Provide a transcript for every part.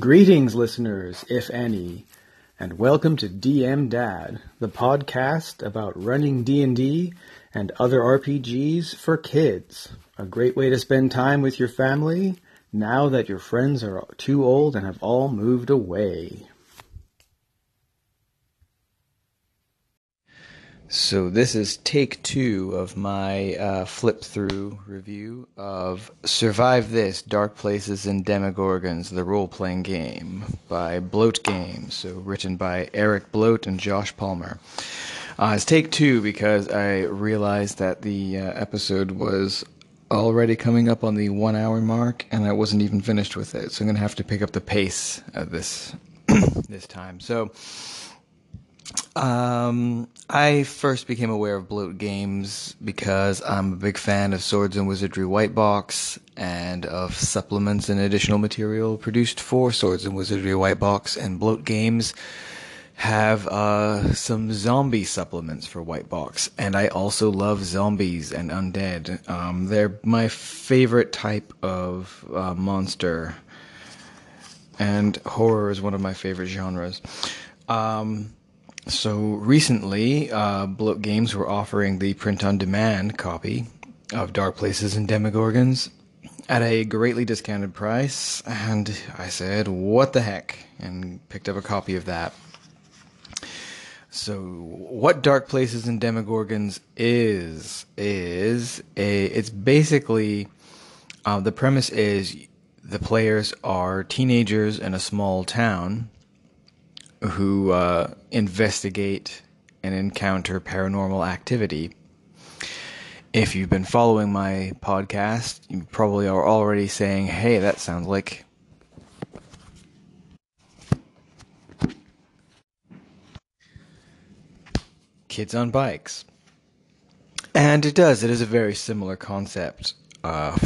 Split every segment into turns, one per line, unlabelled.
Greetings, listeners, if any, and welcome to DM Dad, the podcast about running D&D and other RPGs for kids. A great way to spend time with your family now that your friends are too old and have all moved away.
So this is take two of my uh, flip through review of Survive This: Dark Places and Demogorgons, the role playing game by Bloat Games. So written by Eric Bloat and Josh Palmer. Uh, it's take two because I realized that the uh, episode was already coming up on the one hour mark, and I wasn't even finished with it. So I'm gonna have to pick up the pace of this this time. So. Um, I first became aware of Bloat Games because I'm a big fan of Swords and Wizardry White Box and of supplements and additional material produced for Swords and Wizardry White Box. And Bloat Games have uh, some zombie supplements for White Box, and I also love zombies and undead. Um, they're my favorite type of uh, monster, and horror is one of my favorite genres. Um, so recently, uh, Bloat Games were offering the print-on-demand copy of Dark Places and Demogorgons at a greatly discounted price, and I said, "What the heck?" and picked up a copy of that. So, what Dark Places and Demogorgons is is a it's basically uh, the premise is the players are teenagers in a small town who uh, investigate and encounter paranormal activity. If you've been following my podcast, you probably are already saying, hey, that sounds like. Kids on bikes. And it does, it is a very similar concept uh,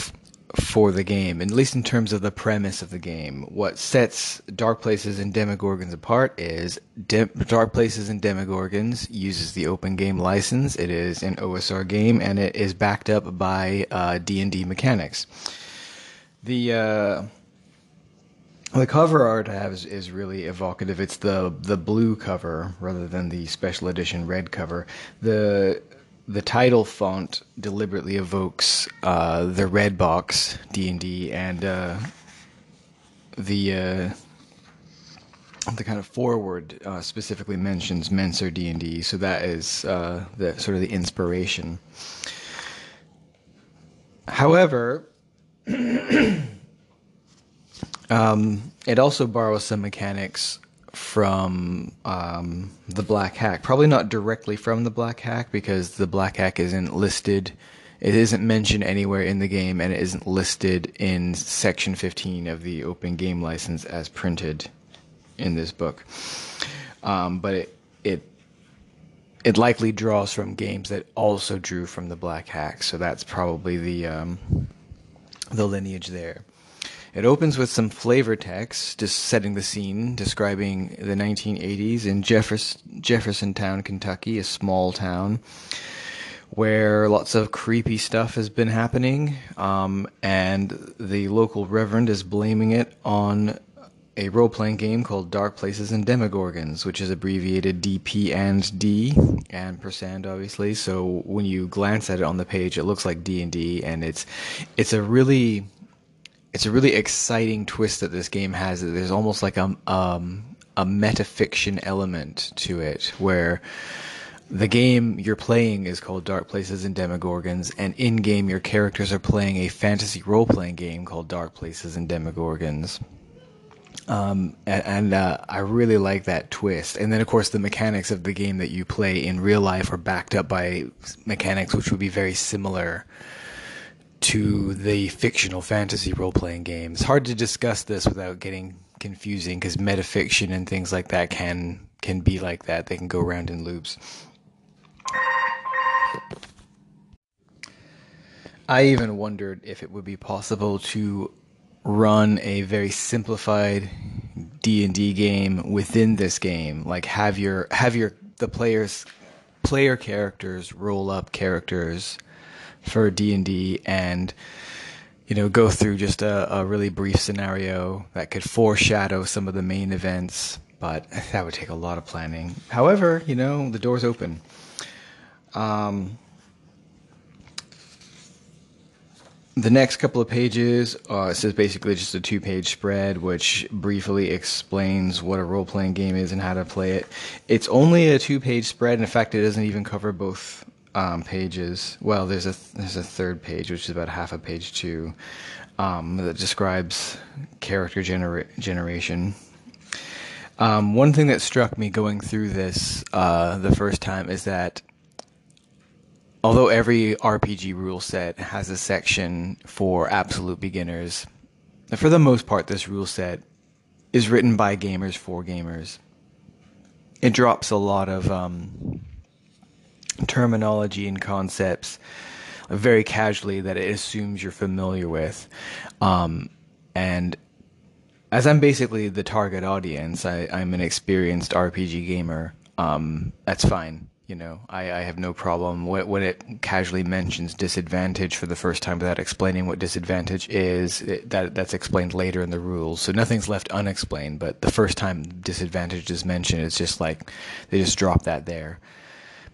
for the game, at least in terms of the premise of the game. What sets Dark Places and Demogorgons apart is De- Dark Places and Demogorgons uses the open game license. It is an OSR game, and it is backed up by uh, D&D mechanics. The uh, the cover art I have is, is, really evocative. It's the the blue cover rather than the special edition red cover. The the title font deliberately evokes uh, the red box D and D and uh, the uh, the kind of forward uh, specifically mentions Mentzer D and D, so that is the sort of the inspiration. However. um, it also borrows some mechanics from um, the Black Hack. Probably not directly from the Black Hack because the Black Hack isn't listed. It isn't mentioned anywhere in the game, and it isn't listed in Section 15 of the Open Game License as printed in this book. Um, but it it it likely draws from games that also drew from the Black Hack, so that's probably the um, the lineage there. It opens with some flavor text, just setting the scene, describing the 1980s in Jefferson, Jeffersontown, Kentucky, a small town where lots of creepy stuff has been happening, um, and the local reverend is blaming it on a role-playing game called Dark Places and Demogorgons, which is abbreviated DP and D and percent, obviously. So when you glance at it on the page, it looks like D and D, and it's it's a really it's a really exciting twist that this game has. There's almost like a um, a metafiction element to it, where the game you're playing is called Dark Places and Demogorgons, and in game your characters are playing a fantasy role playing game called Dark Places and Demogorgons. Um, and, and uh, I really like that twist. And then, of course, the mechanics of the game that you play in real life are backed up by mechanics which would be very similar to the fictional fantasy role playing games. Hard to discuss this without getting confusing because metafiction and things like that can can be like that. They can go around in loops. I even wondered if it would be possible to run a very simplified D&D game within this game, like have your have your the players player characters roll up characters for D and you know, go through just a, a really brief scenario that could foreshadow some of the main events, but that would take a lot of planning. However, you know, the door's open. Um, the next couple of pages uh, says basically just a two page spread which briefly explains what a role playing game is and how to play it it's only a two page spread in fact it doesn't even cover both um, pages well there's a there's a third page which is about half a page too um, that describes character genera- generation um, one thing that struck me going through this uh, the first time is that although every RPG rule set has a section for absolute beginners, for the most part, this rule set is written by gamers for gamers. It drops a lot of um, terminology and concepts very casually that it assumes you're familiar with. Um, and as I'm basically the target audience, I, am an experienced RPG gamer. Um, that's fine. You know, I, I have no problem when it casually mentions disadvantage for the first time without explaining what disadvantage is. It, that that's explained later in the rules, so nothing's left unexplained. But the first time disadvantage is mentioned, it's just like they just drop that there.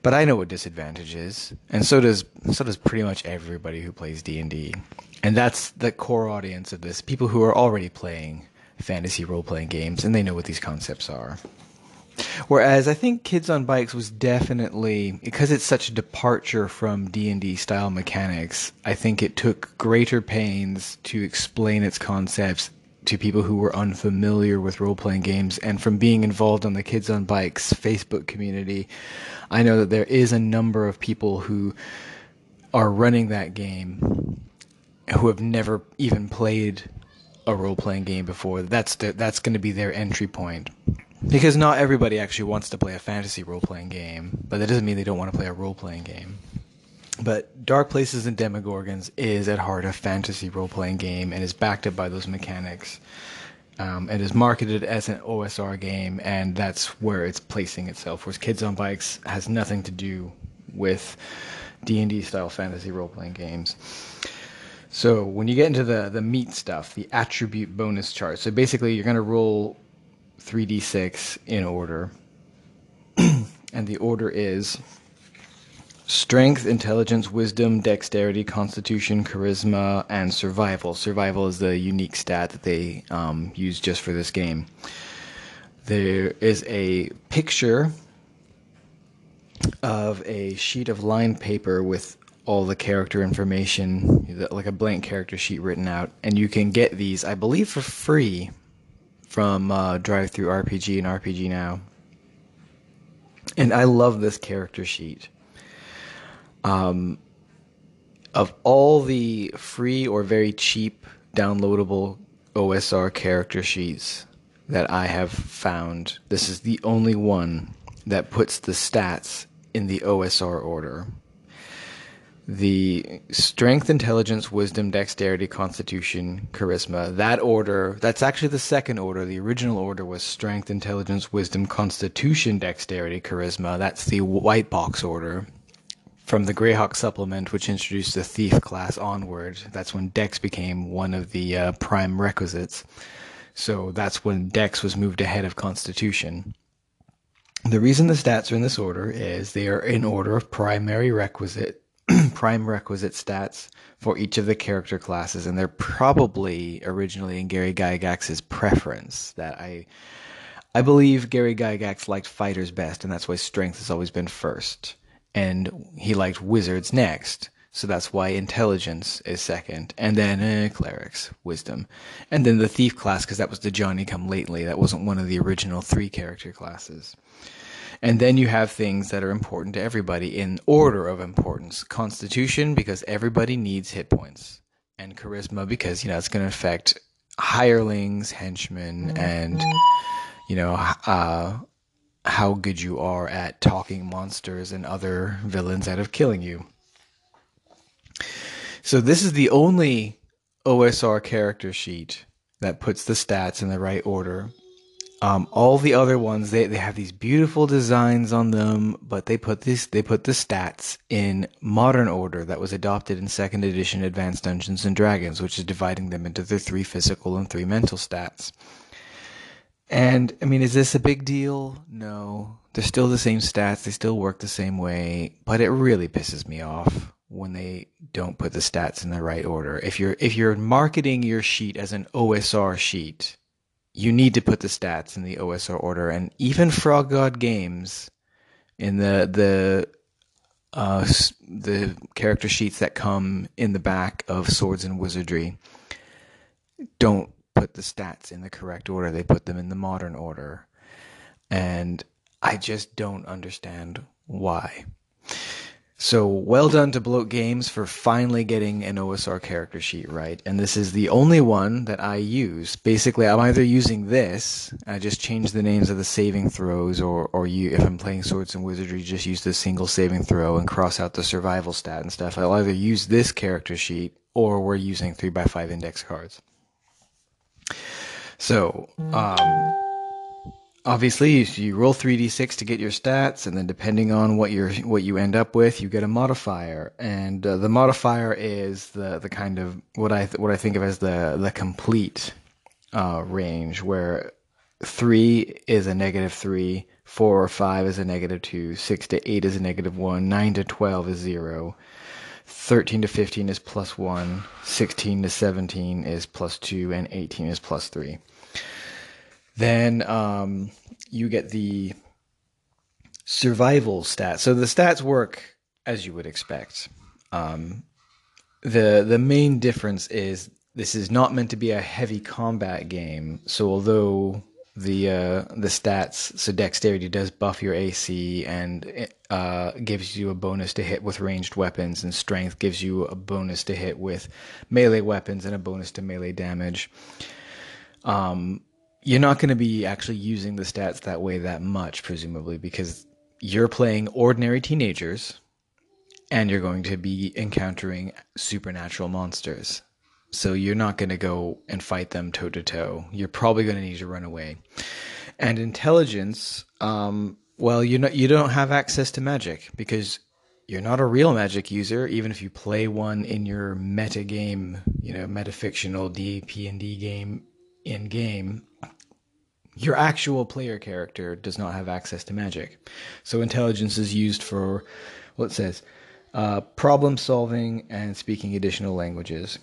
But I know what disadvantage is, and so does so does pretty much everybody who plays D and D, and that's the core audience of this: people who are already playing fantasy role playing games, and they know what these concepts are. Whereas I think Kids on Bikes was definitely because it's such a departure from D and D style mechanics. I think it took greater pains to explain its concepts to people who were unfamiliar with role playing games. And from being involved on the Kids on Bikes Facebook community, I know that there is a number of people who are running that game who have never even played a role playing game before. That's the, that's going to be their entry point. Because not everybody actually wants to play a fantasy role playing game, but that doesn't mean they don't want to play a role playing game. But Dark Places and Demogorgons is at heart a fantasy role playing game and is backed up by those mechanics. Um, it is marketed as an OSR game, and that's where it's placing itself. Whereas Kids on Bikes has nothing to do with D and D style fantasy role playing games. So when you get into the the meat stuff, the attribute bonus chart. So basically, you're going to roll 3d6 in order. and the order is strength, intelligence, wisdom, dexterity, constitution, charisma, and survival. Survival is the unique stat that they um, use just for this game. There is a picture of a sheet of lined paper with all the character information, like a blank character sheet written out, and you can get these, I believe, for free from uh, RPG and RPG Now. And I love this character sheet. Um, of all the free or very cheap downloadable OSR character sheets that I have found, this is the only one that puts the stats in the OSR order the strength, intelligence, wisdom, dexterity, constitution, charisma. That order, that's actually the second order. The original order was strength, intelligence, wisdom, constitution, dexterity, charisma. That's the white box order. From the Greyhawk supplement, which introduced the thief class onward, that's when dex became one of the uh, prime requisites. So that's when dex was moved ahead of constitution. The reason the stats are in this order is they are in order of primary requisite prime requisite stats for each of the character classes, and they're probably originally in Gary Gygax's preference. That I, I believe Gary Gygax liked fighters best, and that's why strength has always been first, and he liked wizards next. So that's why intelligence is second, and then eh, clerics, wisdom, and then the thief class because that was the Johnny come lately. That wasn't one of the original three character classes. And then you have things that are important to everybody in order of importance. Constitution, because everybody needs hit points. And charisma, because, you know, it's going to affect hirelings, henchmen, and, you know, uh, how good you are at talking monsters and other villains out of killing you. So this is the only OSR character sheet that puts the stats in the right order Um, all the other ones, they, they have these beautiful designs on them, but they put this they put the stats in modern order that was adopted in second edition Advanced Dungeons and Dragons, which is dividing them into their three physical and three mental stats. And I mean, is this a big deal? No. They're still the same stats, they still work the same way, but it really pisses me off when they don't put the stats in the right order. If you're if you're marketing your sheet as an OSR sheet, you need to put the stats in the OSR order. And even Frog God Games, in the the uh, the character sheets that come in the back of Swords and Wizardry, don't put the stats in the correct order. They put them in the modern order, and I just don't understand why. So well done to Bloat Games for finally getting an OSR character sheet right. And this is the only one that I use. Basically, I'm either using this, I just change the names of the saving throws, or, or you, if I'm playing Swords and Wizardry, just use the single saving throw and cross out the survival stat and stuff. I'll either use this character sheet, or we're using 3x5 index cards. So, um, obviously you roll 3d6 to get your stats and then depending on what you what you end up with you get a modifier. And uh, the modifier is the the kind of what i what i think of as the the complete uh, range where 3 is a negative 3 4 or 5 is a negative 2 6 to 8 is a negative 1 9 to 12 is 0 13 to 15 is plus 1 16 to 17 is plus 2 and 18 is plus 3 then um, you get the survival stats. So the stats work as you would expect. Um, the the main difference is this is not meant to be a heavy combat game. So although the uh, the stats, so dexterity does buff your AC and uh, gives you a bonus to hit with ranged weapons, and strength gives you a bonus to hit with melee weapons and a bonus to melee damage. Um, you're not going to be actually using the stats that way that much, presumably, because you're playing ordinary teenagers and you're going to be encountering supernatural monsters. So you're not going to go and fight them toe to toe. You're probably going to need to run away. And intelligence, um, well, you know, you don't have access to magic because you're not a real magic user, even if you play one in your meta game, you know, metafictional DAP and D game in game your actual player character does not have access to magic. So intelligence is used for what it says uh, problem solving and speaking additional languages.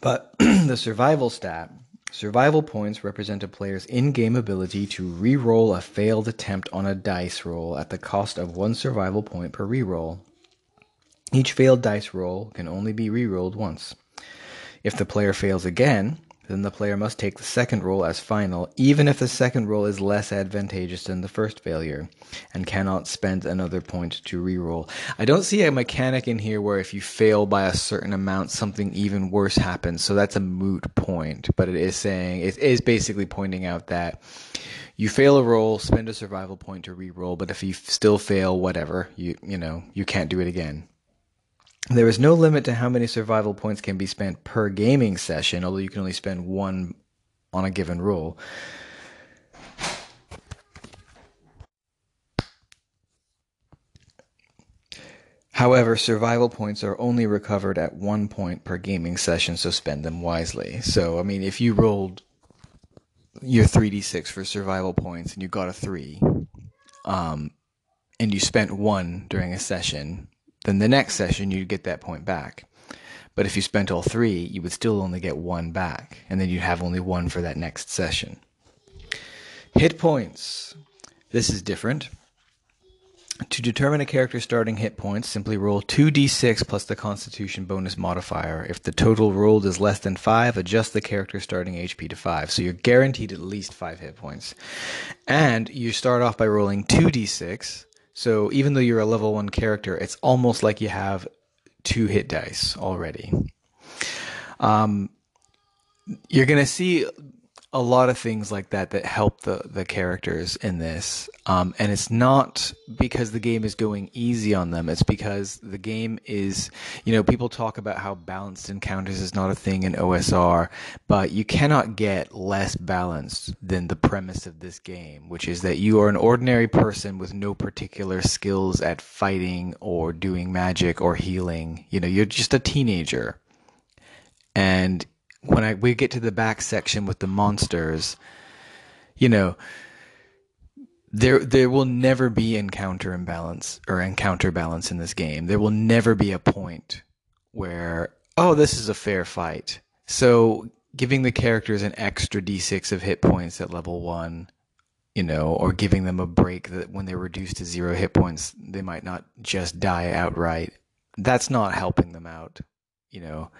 But the survival stat survival points represent a player's in game ability to re roll a failed attempt on a dice roll at the cost of one survival point per re roll. Each failed dice roll can only be re rolled once. If the player fails again, then the player must take the second roll as final, even if the second roll is less advantageous than the first failure, and cannot spend another point to reroll. I don't see a mechanic in here where if you fail by a certain amount, something even worse happens. So that's a moot point, but it is saying, it is basically pointing out that you fail a roll, spend a survival point to reroll, but if you still fail, whatever, you, you know, you can't do it again. There is no limit to how many survival points can be spent per gaming session, although you can only spend one on a given roll. However, survival points are only recovered at one point per gaming session, so spend them wisely. So, I mean, if you rolled your 3d6 for survival points and you got a 3, um, and you spent one during a session, then the next session you'd get that point back. But if you spent all three, you would still only get one back, and then you'd have only one for that next session. Hit points. This is different. To determine a character's starting hit points, simply roll 2d6 plus the constitution bonus modifier. If the total rolled is less than 5, adjust the character's starting HP to 5. So you're guaranteed at least 5 hit points. And you start off by rolling 2d6 so even though you're a level one character, it's almost like you have two hit dice already. Um, you're going to see a lot of things like that that help the the characters in this. Um, and it's not because the game is going easy on them. It's because the game is you know people talk about how balanced encounters is not a thing in osr but you cannot get less balanced than the premise of this game which is that you are an ordinary person with no particular skills at fighting or doing magic or healing. You know you're just a teenager. And when I we get to the back section with the monsters, you know, there there will never be encounter imbalance or encounter balance in this game. There will never be a point where oh this is a fair fight. So giving the characters an extra d6 of hit points at level 1 you know, or giving them a break that when they're reduced to zero hit points, they might not just die outright. That's not helping them out. You know,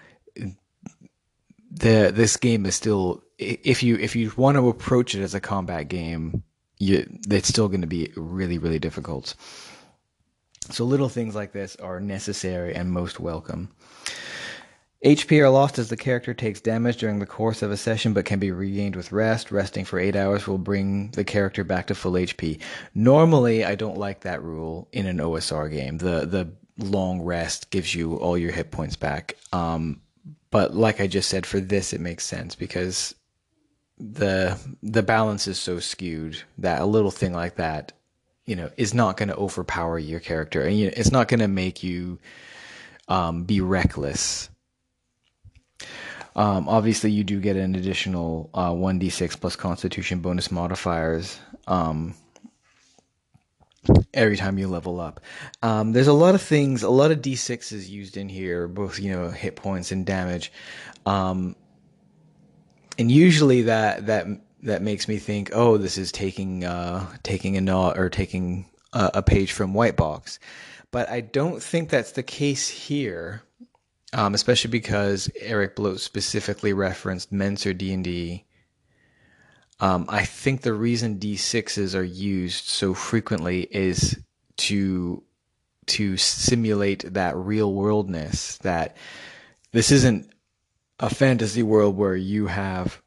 the this game is still if you if you want to approach it as a combat game, you it's still going to be really really difficult. So little things like this are necessary and most welcome. HP are lost as the character takes damage during the course of a session but can be regained with rest. Resting for 8 hours will bring the character back to full HP. Normally, I don't like that rule in an OSR game. The the long rest gives you all your hit points back. Um, but like I just said, for this it makes sense because the the balance is so skewed that a little thing like that, you know, is not going to overpower your character, and you know, it's not going to make you um, be reckless. Um, obviously, you do get an additional uh, 1d6 plus Constitution bonus modifiers um, every time you level up. Um, there's a lot of things, a lot of d6s used in here, both you know hit points and damage, um, and usually that that that makes me think, oh, this is taking uh, taking a note or taking a, a, page from White Box, but I don't think that's the case here. Um, especially because Eric Bloat specifically referenced Mentzer D and D um, I think the reason D6s are used so frequently is to to simulate that real worldness that this isn't a fantasy world where you have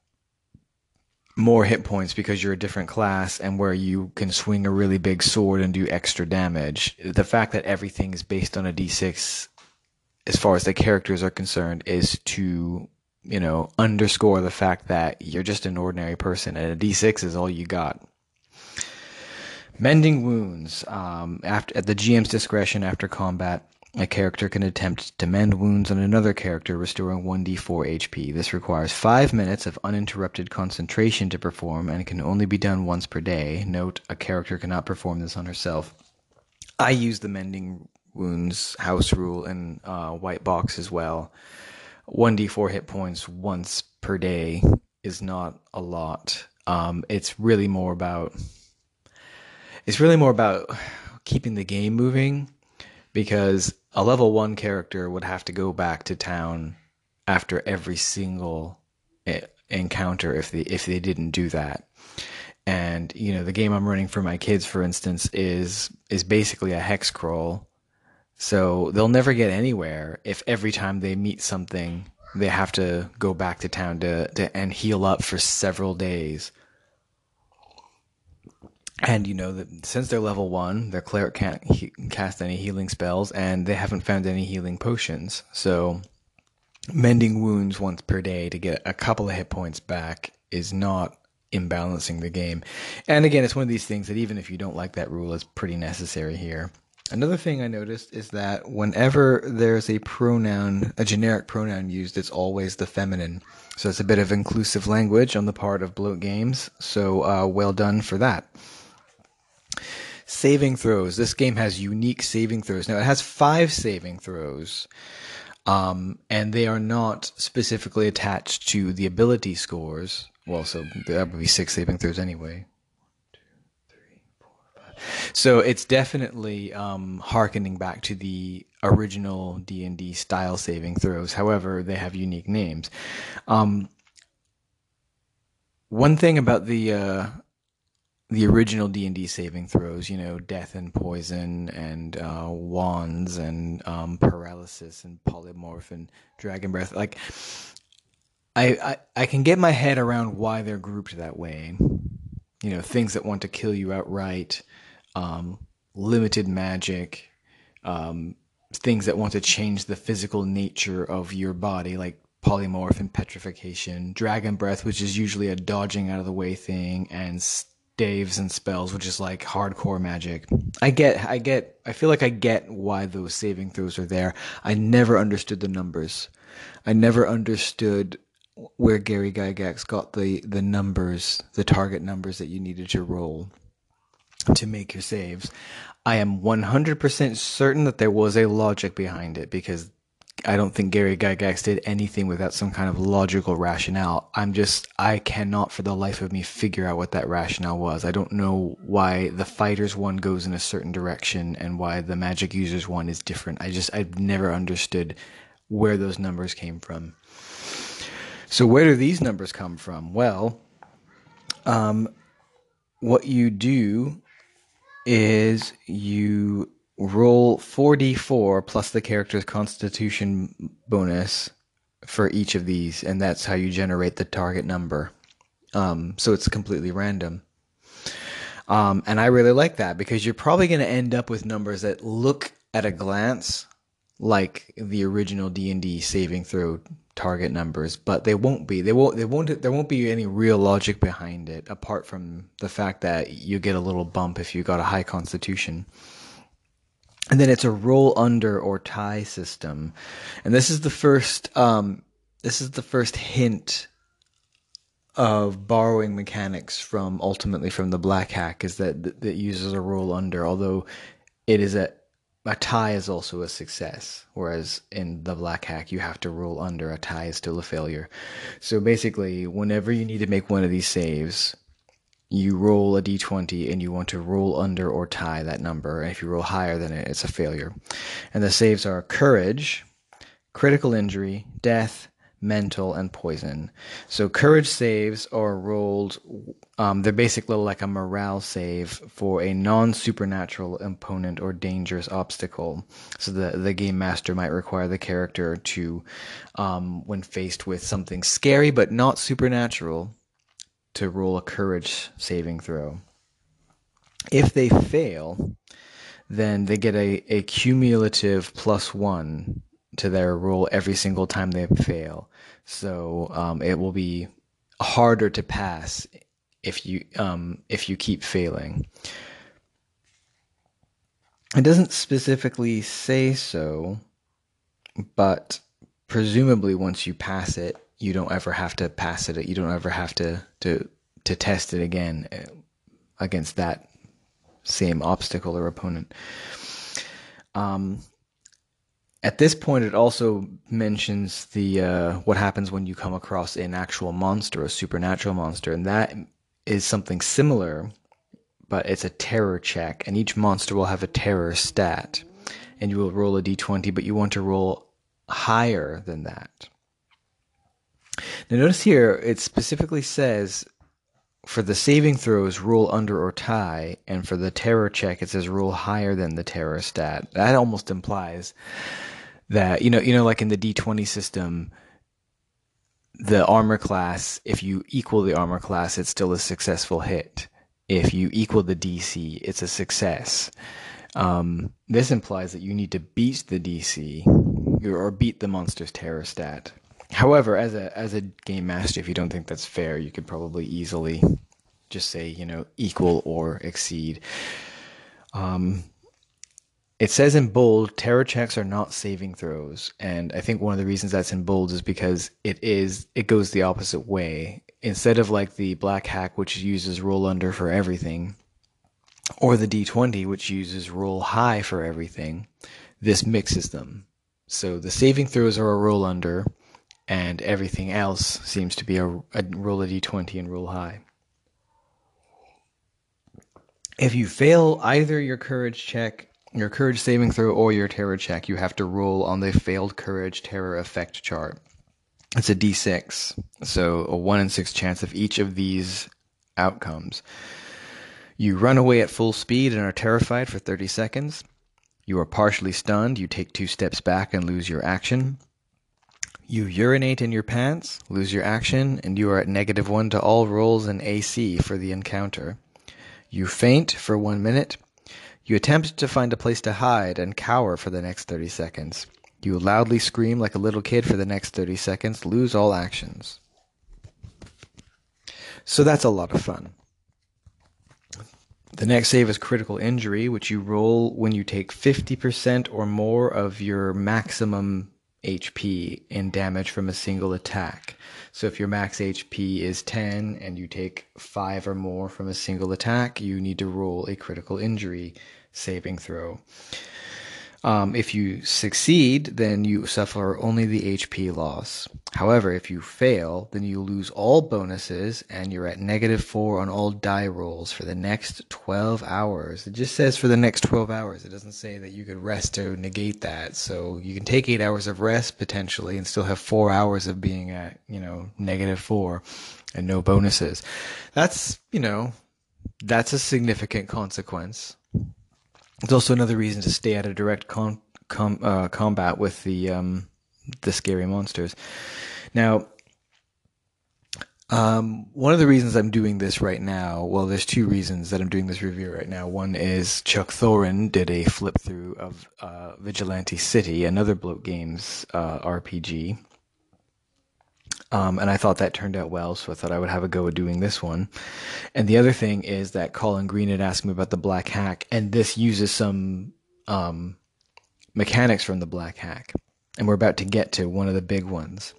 more hit points because you're a different class and where you can swing a really big sword and do extra damage. The fact that everything is based on a d6 as far as the characters are concerned is to you know, underscore the fact that you're just an ordinary person and a D6 is all you got. Mending wounds. Um, after at the GM's discretion after combat, a character can attempt to mend wounds on another character, restoring 1d4 HP. This requires 5 minutes of uninterrupted concentration to perform and can only be done once per day. Note, a character cannot perform this on herself. I use the mending wounds house rule in uh, white box as well. 1d4 hit points once per day is not a lot. Um, it's really more about it's really more about keeping the game moving because a level 1 character would have to go back to town after every single encounter if they if they didn't do that. And you know, the game I'm running for my kids for instance is is basically a hex crawl so they'll never get anywhere if every time they meet something, they have to go back to town to, to and heal up for several days. And you know that since they're level one, their cleric can't he- cast any healing spells, and they haven't found any healing potions. So, mending wounds once per day to get a couple of hit points back is not imbalancing the game. And again, it's one of these things that even if you don't like that rule, is pretty necessary here. Another thing I noticed is that whenever there's a pronoun, a generic pronoun used, it's always the feminine. So it's a bit of inclusive language on the part of Bloat Games. So uh, well done for that. Saving throws. This game has unique saving throws. Now it has five saving throws, um, and they are not specifically attached to the ability scores. Well, so that would be six saving throws anyway. So it's definitely um, harkening back to the original D and D style saving throws. However, they have unique names. Um, one thing about the uh, the original D and D saving throws, you know, death and poison, and uh, wands, and um, paralysis, and polymorph, and dragon breath, like I, I I can get my head around why they're grouped that way. You know, things that want to kill you outright, um, limited magic, um, things that want to change the physical nature of your body, like polymorph and petrification, dragon breath, which is usually a dodging out of the way thing, and staves and spells, which is like hardcore magic. I get, I get, I feel like I get why those saving throws are there. I never understood the numbers. I never understood where Gary Gygax got the the numbers, the target numbers that you needed to roll to make your saves. I am 100% certain that there was a logic behind it because I don't think Gary Gygax did anything without some kind of logical rationale. I'm just, I cannot for the life of me figure out what that rationale was. I don't know why the fighters one goes in a certain direction and why the magic users one is different. I just, I've never understood where those numbers came from. So, where do these numbers come from? Well, um, what you do is you roll 4d4 plus the character's constitution bonus for each of these, and that's how you generate the target number. Um, so it's completely random. Um, and I really like that because you're probably going to end up with numbers that look at a glance like the original D&D saving throw target numbers, but they won't be. They won't. They won't. There won't be any real logic behind it, apart from the fact that you get a little bump if you got a high constitution. And then it's a roll under or tie system, and this is the first. Um, this is the first hint of borrowing mechanics from ultimately from the black hack is that that uses a roll under, although it is a a tie is also a success, whereas in the black hack you have to roll under. A tie is still a failure. So basically, whenever you need to make one of these saves, you roll a d20 and you want to roll under or tie that number. And if you roll higher than it, it's a failure. And the saves are courage, critical injury, death, mental, and poison. So courage saves are rolled. Um, they're basically like a morale save for a non-supernatural opponent or dangerous obstacle. So the the game master might require the character to, um, when faced with something scary but not supernatural, to roll a courage saving throw. If they fail, then they get a, a cumulative plus one to their rule every single time they fail. So um, it will be harder to pass if you um, if you keep failing. It doesn't specifically say so, but presumably once you pass it, you don't ever have to pass it. You don't ever have to to to test it again uh, against that same obstacle or opponent. Um, at this point, it also mentions the uh, what happens when you come across an actual monster, a supernatural monster, and that is something similar, but it's a terror check, and each monster will have a terror stat, and you will roll a d20, but you want to roll higher than that. Now, notice here it specifically says for the saving throws, roll under or tie, and for the terror check, it says roll higher than the terror stat. That almost implies that you know you know like in the d20 system the armor class if you equal the armor class it's still a successful hit. If you equal the dc it's a success. Um, this implies that you need to beat the dc or beat the monster's terror stat however as a as a game master if you don't think that's fair you could probably easily just say you know equal or exceed um, it says in bold, terror checks are not saving throws, and I think one of the reasons that's in bold is because it is it goes the opposite way. Instead of like the black hack, which uses roll under for everything, or the D20, which uses roll high for everything, this mixes them. So the saving throws are a roll under, and everything else seems to be a, a roll a D20 and roll high. If you fail either your courage check your courage saving throw or your terror check, you have to roll on the failed courage terror effect chart. It's a d6, so a 1 in 6 chance of each of these outcomes. You run away at full speed and are terrified for 30 seconds. You are partially stunned, you take two steps back and lose your action. You urinate in your pants, lose your action, and you are at negative one to all rolls in AC for the encounter. You faint for one minute. You attempt to find a place to hide and cower for the next 30 seconds. You loudly scream like a little kid for the next 30 seconds, lose all actions. So that's a lot of fun. The next save is critical injury, which you roll when you take 50% or more of your maximum HP in damage from a single attack. So if your max HP is 10 and you take 5 or more from a single attack, you need to roll a critical injury saving throw. Um, if you succeed, then you suffer only the HP loss. However, if you fail, then you lose all bonuses and you're at negative four on all die rolls for the next 12 hours. It just says for the next 12 hours. It doesn't say that you could rest to negate that. So you can take eight hours of rest potentially and still have four hours of being at, you know, negative four and no bonuses. That's, you know, that's a significant consequence. It's also another reason to stay out of direct com- com- uh, combat with the um, the scary monsters. Now, um, one of the reasons I'm doing this right now, well, there's two reasons that I'm doing this review right now. One is Chuck Thorin did a flip through of uh, Vigilante City, another Bloat Games uh, RPG. Um, and I thought that turned out well, so I thought I would have a go at doing this one. And the other thing is that Colin Green had asked me about the Black Hack, and this uses some um, mechanics from the Black Hack. And we're about to get to one of the big ones.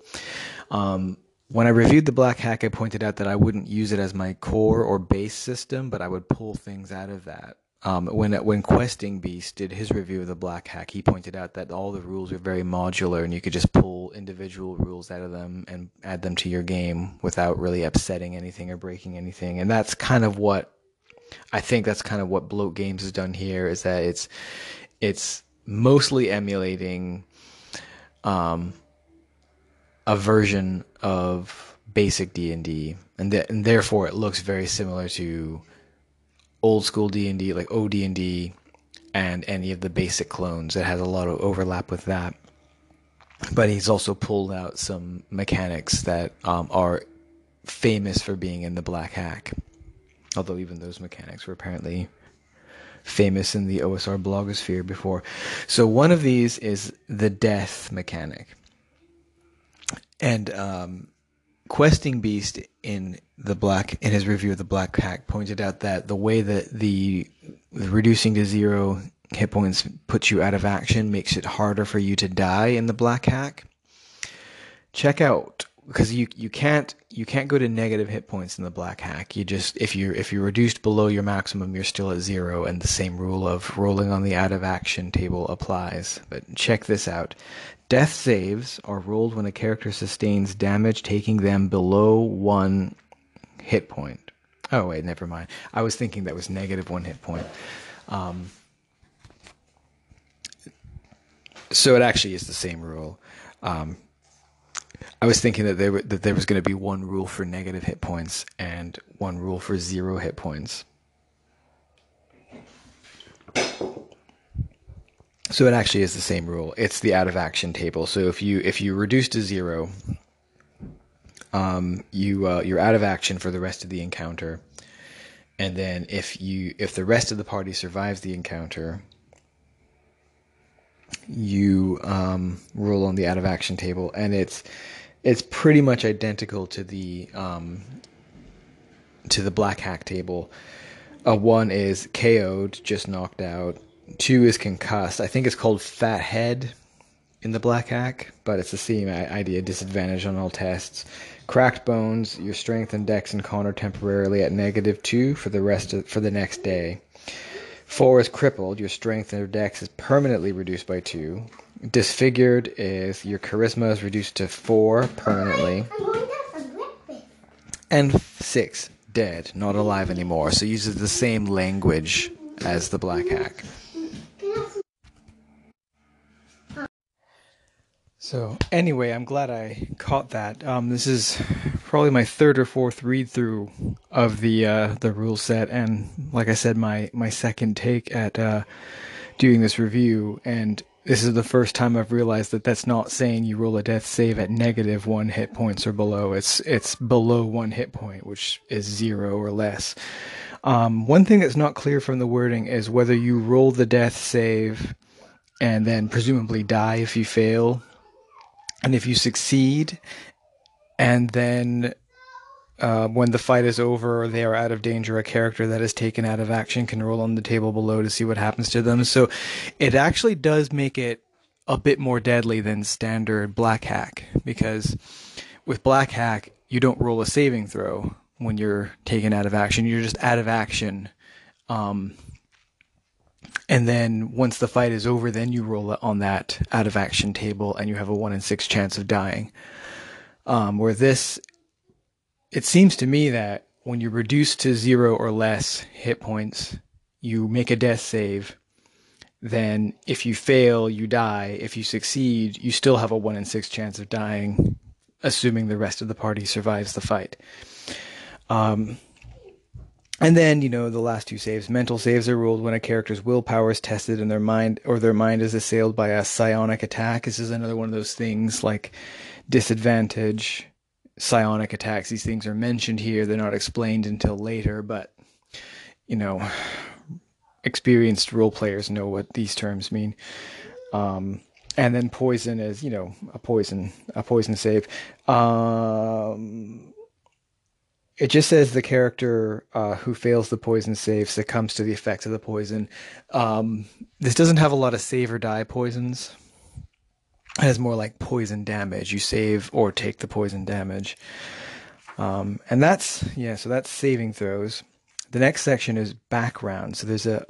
Um, when I reviewed the Black Hack, I pointed out that I wouldn't use it as my core or base system, but I would pull things out of that. Um, when when Questing Beast did his review of the Black Hack, he pointed out that all the rules are very modular, and you could just pull individual rules out of them and add them to your game without really upsetting anything or breaking anything. And that's kind of what I think. That's kind of what Bloat Games has done here. Is that it's it's mostly emulating um, a version of basic D and D, and therefore it looks very similar to old school D&D like OD&D and any of the basic clones. It has a lot of overlap with that. But he's also pulled out some mechanics that um, are famous for being in the Black Hack. Although even those mechanics were apparently famous in the OSR blogosphere before. So one of these is the death mechanic. And um, Questing Beast in the black in his review of the Black Hack pointed out that the way that the, reducing to zero hit points puts you out of action makes it harder for you to die in the Black Hack. Check out because you you can't you can't go to negative hit points in the black hack. You just if you if you're reduced below your maximum, you're still at zero, and the same rule of rolling on the out of action table applies. But check this out: death saves are rolled when a character sustains damage, taking them below one hit point. Oh wait, never mind. I was thinking that was negative one hit point. Um, so it actually is the same rule. Um, I was thinking that there that there was going to be one rule for negative hit points and one rule for zero hit points. So it actually is the same rule. It's the out of action table. So if you if you reduce to zero, um, you uh, you're out of action for the rest of the encounter, and then if you if the rest of the party survives the encounter, you um, roll on the out of action table, and it's it's pretty much identical to the um, to the black hack table. Uh, one is KO'd, just knocked out. Two is concussed. I think it's called fat head in the black hack, but it's the same idea. Disadvantage on all tests. Cracked bones. Your strength and dex and con are temporarily at negative two for the rest of, for the next day. Four is crippled. Your strength and dex is permanently reduced by two. Disfigured is your charisma is reduced to four permanently. And six, dead, not alive anymore. So uses the same language as the Black Hack. So anyway, I'm glad I caught that. Um, this is probably my third or fourth read through of the uh, the rule set, and like I said, my my second take at uh, doing this review. And this is the first time I've realized that that's not saying you roll a death save at negative one hit points or below. It's it's below one hit point, which is zero or less. Um, one thing that's not clear from the wording is whether you roll the death save and then presumably die if you fail, and if you succeed, and then uh, when the fight is over or they are out of danger, a character that is taken out of action can roll on the table below to see what happens to them. So it actually does make it a bit more deadly than standard black hack because with black hack you don't roll a saving throw when you're taken out of action. You're just out of action. Um, and then once the fight is over, then you roll on that out of action table and you have a one in six chance of dying. Um, where this it seems to me that when you're reduced to zero or less hit points, you make a death save. Then, if you fail, you die. If you succeed, you still have a one in six chance of dying, assuming the rest of the party survives the fight. Um, and then, you know, the last two saves. Mental saves are ruled when a character's willpower is tested and their mind or their mind is assailed by a psionic attack. This is another one of those things like disadvantage, psionic attacks. These things are mentioned here. They're not explained until later, but you know, experienced role players know what these terms mean. Um, and then poison is, you know, a poison, a poison save. Um, it just says the character uh, who fails the poison save succumbs to the effects of the poison. Um, this doesn't have a lot of save or die poisons. It has more like poison damage. You save or take the poison damage. Um, and that's, yeah, so that's saving throws. The next section is background. So there's a,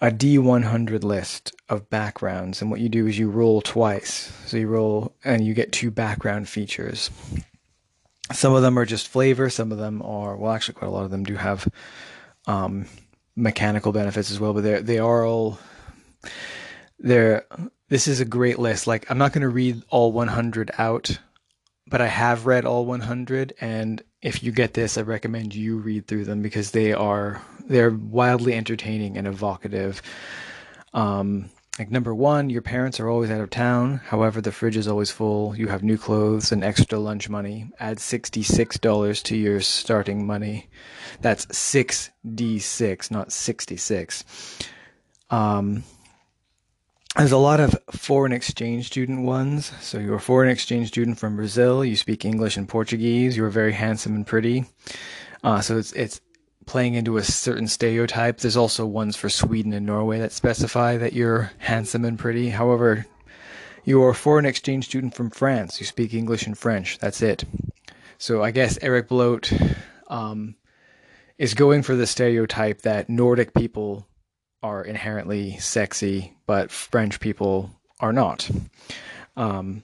a, a D100 list of backgrounds. And what you do is you roll twice. So you roll and you get two background features. Some of them are just flavor. Some of them are, well, actually, quite a lot of them do have um, mechanical benefits as well, but they're, they are all, they're this is a great list. Like, I'm not going to read all 100 out, but I have read all 100. And if you get this, I recommend you read through them because they are they're wildly entertaining and evocative. Um, like number one, your parents are always out of town. However, the fridge is always full. You have new clothes and extra lunch money. Add sixty-six dollars to your starting money. That's six d six, not sixty-six. Um, there's a lot of foreign exchange student ones. So you're a foreign exchange student from Brazil. You speak English and Portuguese. You're very handsome and pretty. Uh, so it's it's playing into a certain stereotype. There's also ones for Sweden and Norway that specify that you're handsome and pretty. However, you're a foreign exchange student from France. You speak English and French. That's it. So I guess Eric Bloat um, is going for the stereotype that Nordic people are inherently sexy, but French people are not. Um,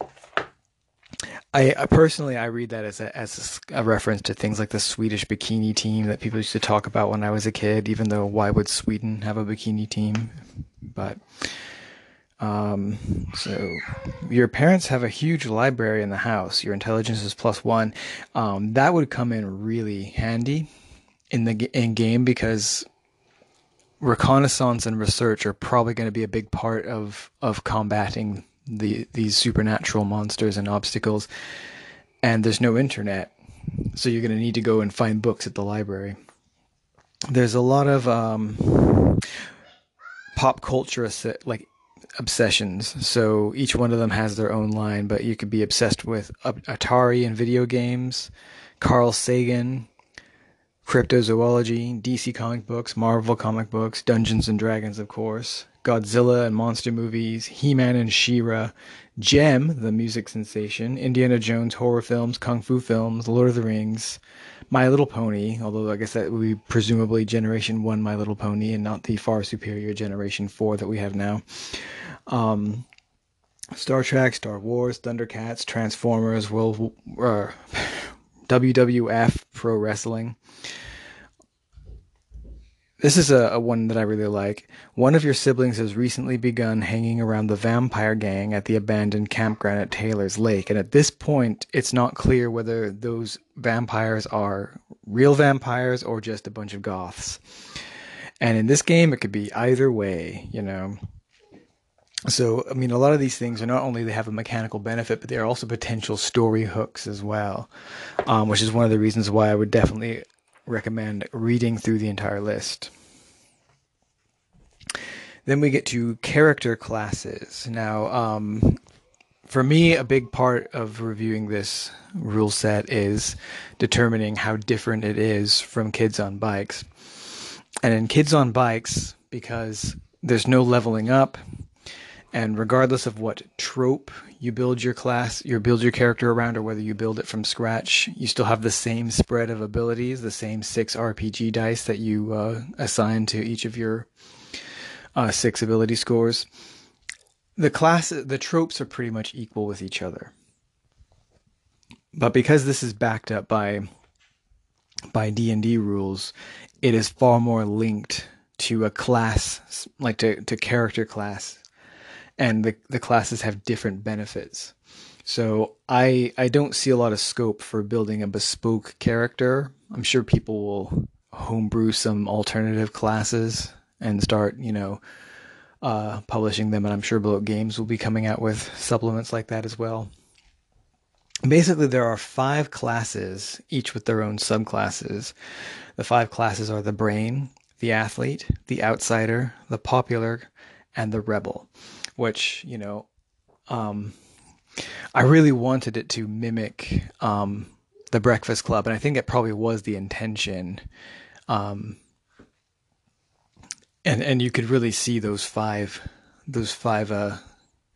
I, I, personally I read that as a as a, reference to things like the Swedish bikini team that people used to talk about when I was a kid. Even though why would Sweden have a bikini team? But um, so your parents have a huge library in the house. Your intelligence is plus one. Um, that would come in really handy in the in game because reconnaissance and research are probably going to be a big part of of combating the these supernatural monsters and obstacles. And there's no internet, so you're going to need to go and find books at the library. There's a lot of um, pop culture like obsessions. So each one of them has their own line, but you could be obsessed with Atari and video games, Carl Sagan, cryptozoology, DC comic books, Marvel comic books, Dungeons and Dragons, of course, Godzilla and monster movies, He-Man and She-Ra, Jem, the music sensation, Indiana Jones horror films, kung fu films, Lord of the Rings, My Little Pony, although I guess that would be presumably Generation 1 My Little Pony and not the far superior Generation 4 that we have now. Um, Star Trek, Star Wars, Thundercats, Transformers, World, uh, WWF, Pro Wrestling. This is a, a, one that I really like. One of your siblings has recently begun hanging around the vampire gang at the abandoned campground at Taylor's Lake. And at this point, it's not clear whether those vampires are real vampires or just a bunch of goths. And in this game, it could be either way, you know. so I mean, a lot of these things are not only they have a mechanical benefit, but they are also potential story hooks as well, um, which is one of the reasons why I would definitely recommend reading through the entire list. Then we get to character classes. Now, um, for me, a big part of reviewing this rule set is determining how different it is from Kids on Bikes. And in Kids on Bikes, because there's no leveling up, and regardless of what trope you build your class, you build your character around, or whether you build it from scratch, you still have the same spread of abilities, the same six RPG dice that you uh, assign to each of your uh, six ability scores. The class, the tropes are pretty much equal with each other, but because this is backed up by by D and D rules, it is far more linked to a class, like to, to character class and the the classes have different benefits. So I I don't see a lot of scope for building a bespoke character. I'm sure people will homebrew some alternative classes and start, you know, uh, publishing them, and I'm sure Bloat Games will be coming out with supplements like that as well. Basically, there are five classes, each with their own subclasses. The five classes are the brain, the athlete, the outsider, the popular, and the rebel which you know, um, I really wanted it to mimic um, the Breakfast Club, and I think it probably was the intention. Um, and and you could really see those five those five uh,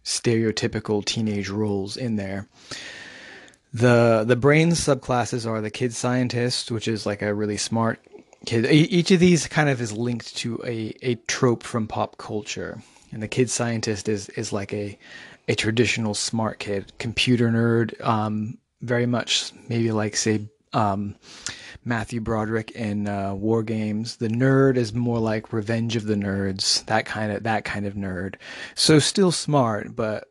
stereotypical teenage roles in there. The the brain subclasses are the kid scientist, which is like a really smart kid. Each of these kind of is linked to a, a trope from pop culture and the kid scientist is is like a a traditional smart kid, computer nerd, um, very much maybe like say um, Matthew Broderick in uh, War Games. The nerd is more like Revenge of the Nerds, that kind of that kind of nerd. So still smart, but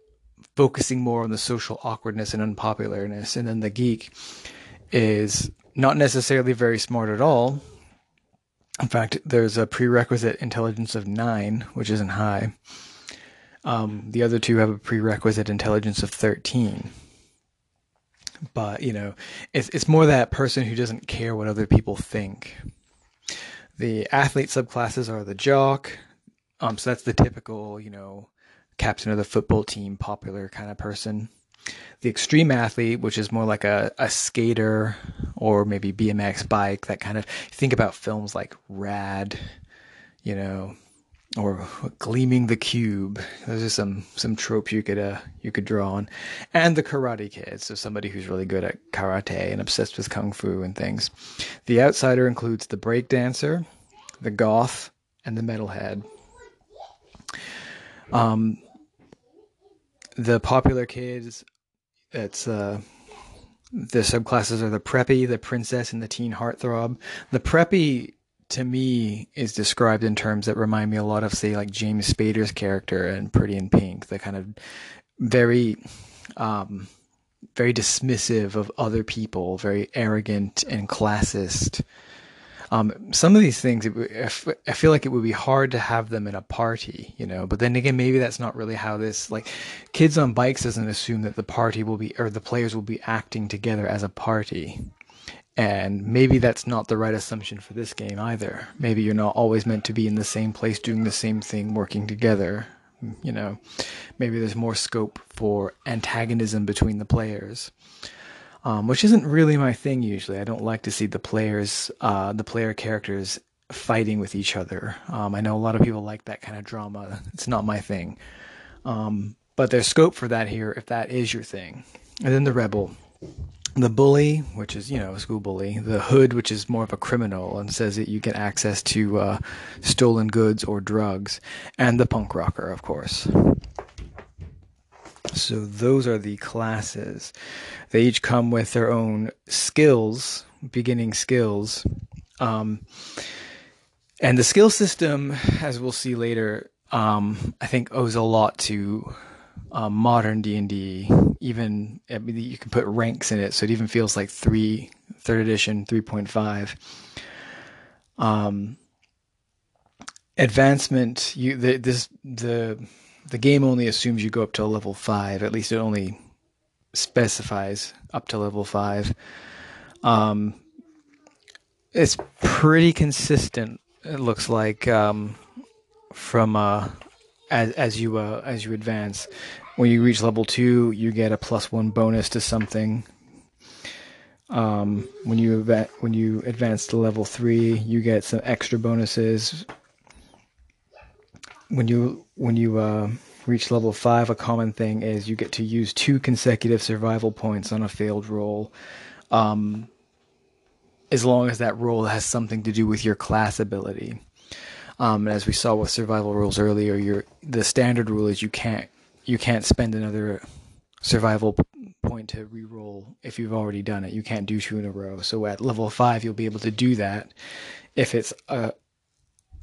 focusing more on the social awkwardness and unpopularness. And then the geek is not necessarily very smart at all, in fact, there's a prerequisite intelligence of nine, which isn't high. Um, the other two have a prerequisite intelligence of 13. But, you know, it's, it's more that person who doesn't care what other people think. The athlete subclasses are the jock. Um, so that's the typical, you know, captain of the football team, popular kind of person the extreme athlete, which is more like a, a skater or maybe BMX bike, that kind of think about films like Rad, you know, or Gleaming the Cube. Those are some some tropes you could uh, you could draw on, and the Karate Kid. So somebody who's really good at karate and obsessed with kung fu and things. The outsider includes the breakdancer, the goth, and the metalhead. Um, the popular kids it's uh, the subclasses are the preppy, the princess, and the teen heartthrob. The preppy to me is described in terms that remind me a lot of say like James Spader's character in Pretty in Pink, the kind of very um, very dismissive of other people, very arrogant and classist. Um, some of these things, I feel like it would be hard to have them in a party, you know. But then again, maybe that's not really how this like kids on bikes doesn't assume that the party will be or the players will be acting together as a party. And maybe that's not the right assumption for this game either. Maybe you're not always meant to be in the same place doing the same thing, working together. You know, maybe there's more scope for antagonism between the players um, which isn't really my thing usually. I don't like to see the players, uh, the player characters fighting with each other. Um, I know a lot of people like that kind of drama. It's not my thing. Um, but there's scope for that here if that is your thing. And then the rebel, the bully, which is you know a school bully, the hood, which is more of a criminal and says that you get access to uh, stolen goods or drugs, and the punk rocker, of course. So those are the classes. They each come with their own skills, beginning skills. Um, and the skill system, as we'll see later, um, I think owes a lot to um, modern D and D. Even I mean, you can put ranks in it, so it even feels like three, third edition, three point five. Um, advancement, you the, this the the game only assumes you go up to level five. At least it only specifies up to level five. Um, it's pretty consistent. It looks like um, from uh, as as you uh, as you advance. When you reach level two, you get a plus one bonus to something. Um, when you when you advance to level three, you get some extra bonuses. When you when you uh, reach level five, a common thing is you get to use two consecutive survival points on a failed roll. Um, as long as that roll has something to do with your class ability. Um, as we saw with survival rules earlier, your the standard rule is you can't you can't spend another survival point to re-roll if you've already done it. You can't do two in a row. So at level five, you'll be able to do that if it's a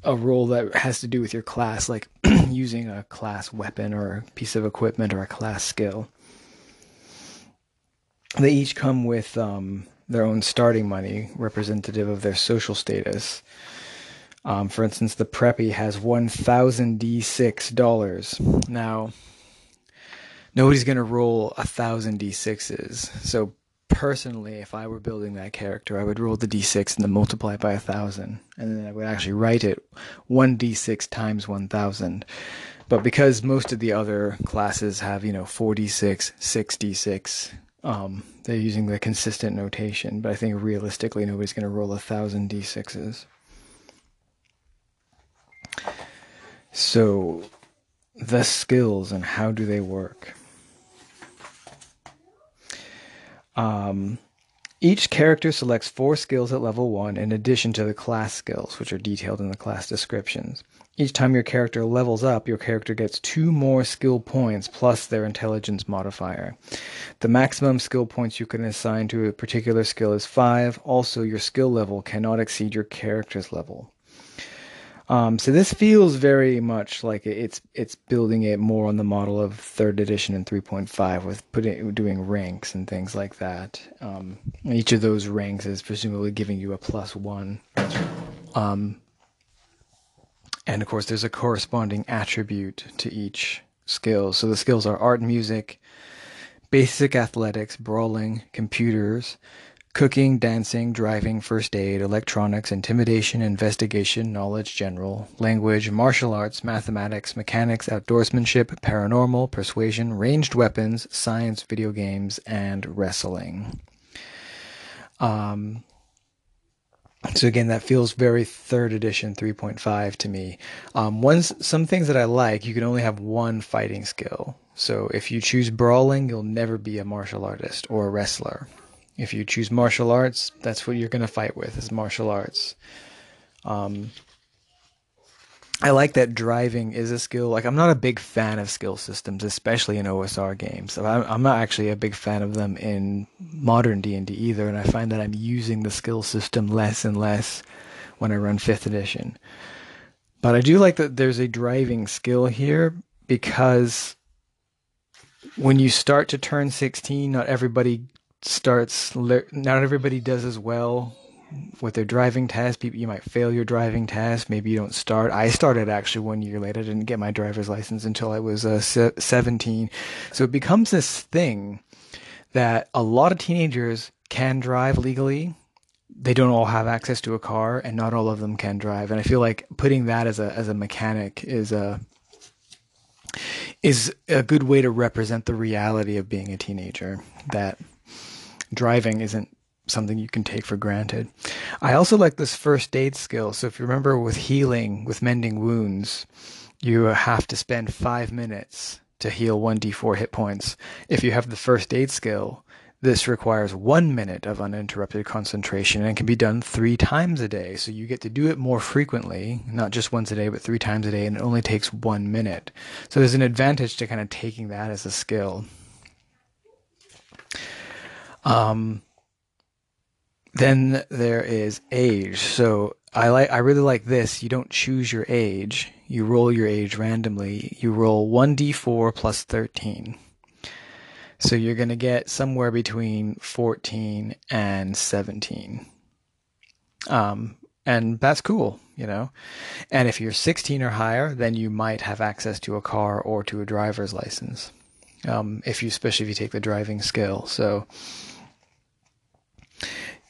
a role that has to do with your class, like using a class weapon or a piece of equipment or a class skill. They each come with um, their own starting money, representative of their social status. Um, for instance, the preppy has 1,000 D6 dollars. Now, nobody's going to roll a thousand D6s. So, personally, if I were building that character, I would roll the D6 and then multiply it by a thousand. And then I would actually write it 1D6 times 1,000. But because most of the other classes have, you know, 4D6, 6D6, um, they're using the consistent notation. But I think realistically, nobody's going to roll a thousand D6s. So, the skills and how do they work? Um, each character selects four skills at level 1 in addition to the class skills, which are detailed in the class descriptions. Each time your character levels up, your character gets two more skill points plus their intelligence modifier. The maximum skill points you can assign to a particular skill is 5. Also, your skill level cannot exceed your character's level. Um, so this feels very much like it's it's building it more on the model of third edition and 3.5 with putting doing ranks and things like that. Um, each of those ranks is presumably giving you a plus one. Um, and of course, there's a corresponding attribute to each skill. So the skills are art and music, basic athletics, brawling, computers, cooking, dancing, driving, first aid, electronics, intimidation, investigation, knowledge general, language, martial arts, mathematics, mechanics, outdoorsmanship, paranormal, persuasion, ranged weapons, science, video games, and wrestling. Um, so again, that feels very third edition 3.5 to me. Um, one, some things that I like, you can only have one fighting skill. So if you choose brawling, you'll never be a martial artist or a wrestler. If you choose martial arts, that's what you're going to fight with is martial arts. Um, I like that driving is a skill. Like I'm not a big fan of skill systems, especially in OSR games. I'm, I'm not actually a big fan of them in modern D&D either, and I find that I'm using the skill system less and less when I run 5th edition. But I do like that there's a driving skill here because when you start to turn 16, not everybody starts not everybody does as well with their driving test. People, you might fail your driving test. Maybe you don't start. I started actually one year late. I didn't get my driver's license until I was uh, 17. So it becomes this thing that a lot of teenagers can drive legally. They don't all have access to a car, and not all of them can drive. And I feel like putting that as a as a mechanic is a is a good way to represent the reality of being a teenager. That driving isn't something you can take for granted. I also like this first aid skill. So if you remember with healing, with mending wounds, you have to spend five minutes to heal 1d4 hit points. If you have the first aid skill, this requires one minute of uninterrupted concentration and can be done three times a day. So you get to do it more frequently, not just once a day, but three times a day, and it only takes one minute. So there's an advantage to kind of taking that as a skill. Um, then there is age. So I like I really like this. You don't choose your age. You roll your age randomly. You roll 1d4 plus 13. So you're going to get somewhere between 14 and 17. Um, and that's cool, you know. And if you're 16 or higher, then you might have access to a car or to a driver's license. Um, if you, especially if you take the driving skill. So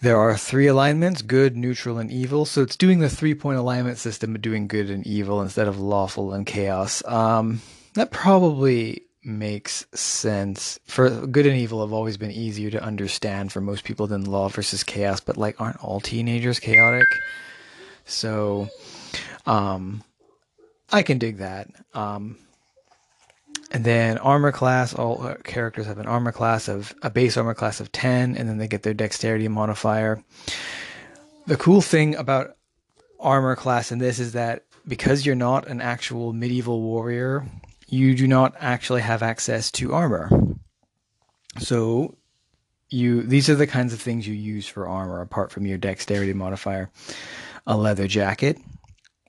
there are three alignments: good, neutral, and evil. So it's doing the three-point alignment system, but doing good and evil instead of lawful and chaos. Um, that probably makes sense. For good and evil have always been easier to understand for most people than law versus chaos, but like aren't all teenagers chaotic? So um I can dig that. Um and then armor class, all uh, characters have an armor class of a base armor class of 10 and then they get their dexterity modifier. The cool thing about armor class in this is that because you're not an actual medieval warrior, you do not actually have access to armor. So you these are the kinds of things you use for armor apart from your dexterity modifier. A leather jacket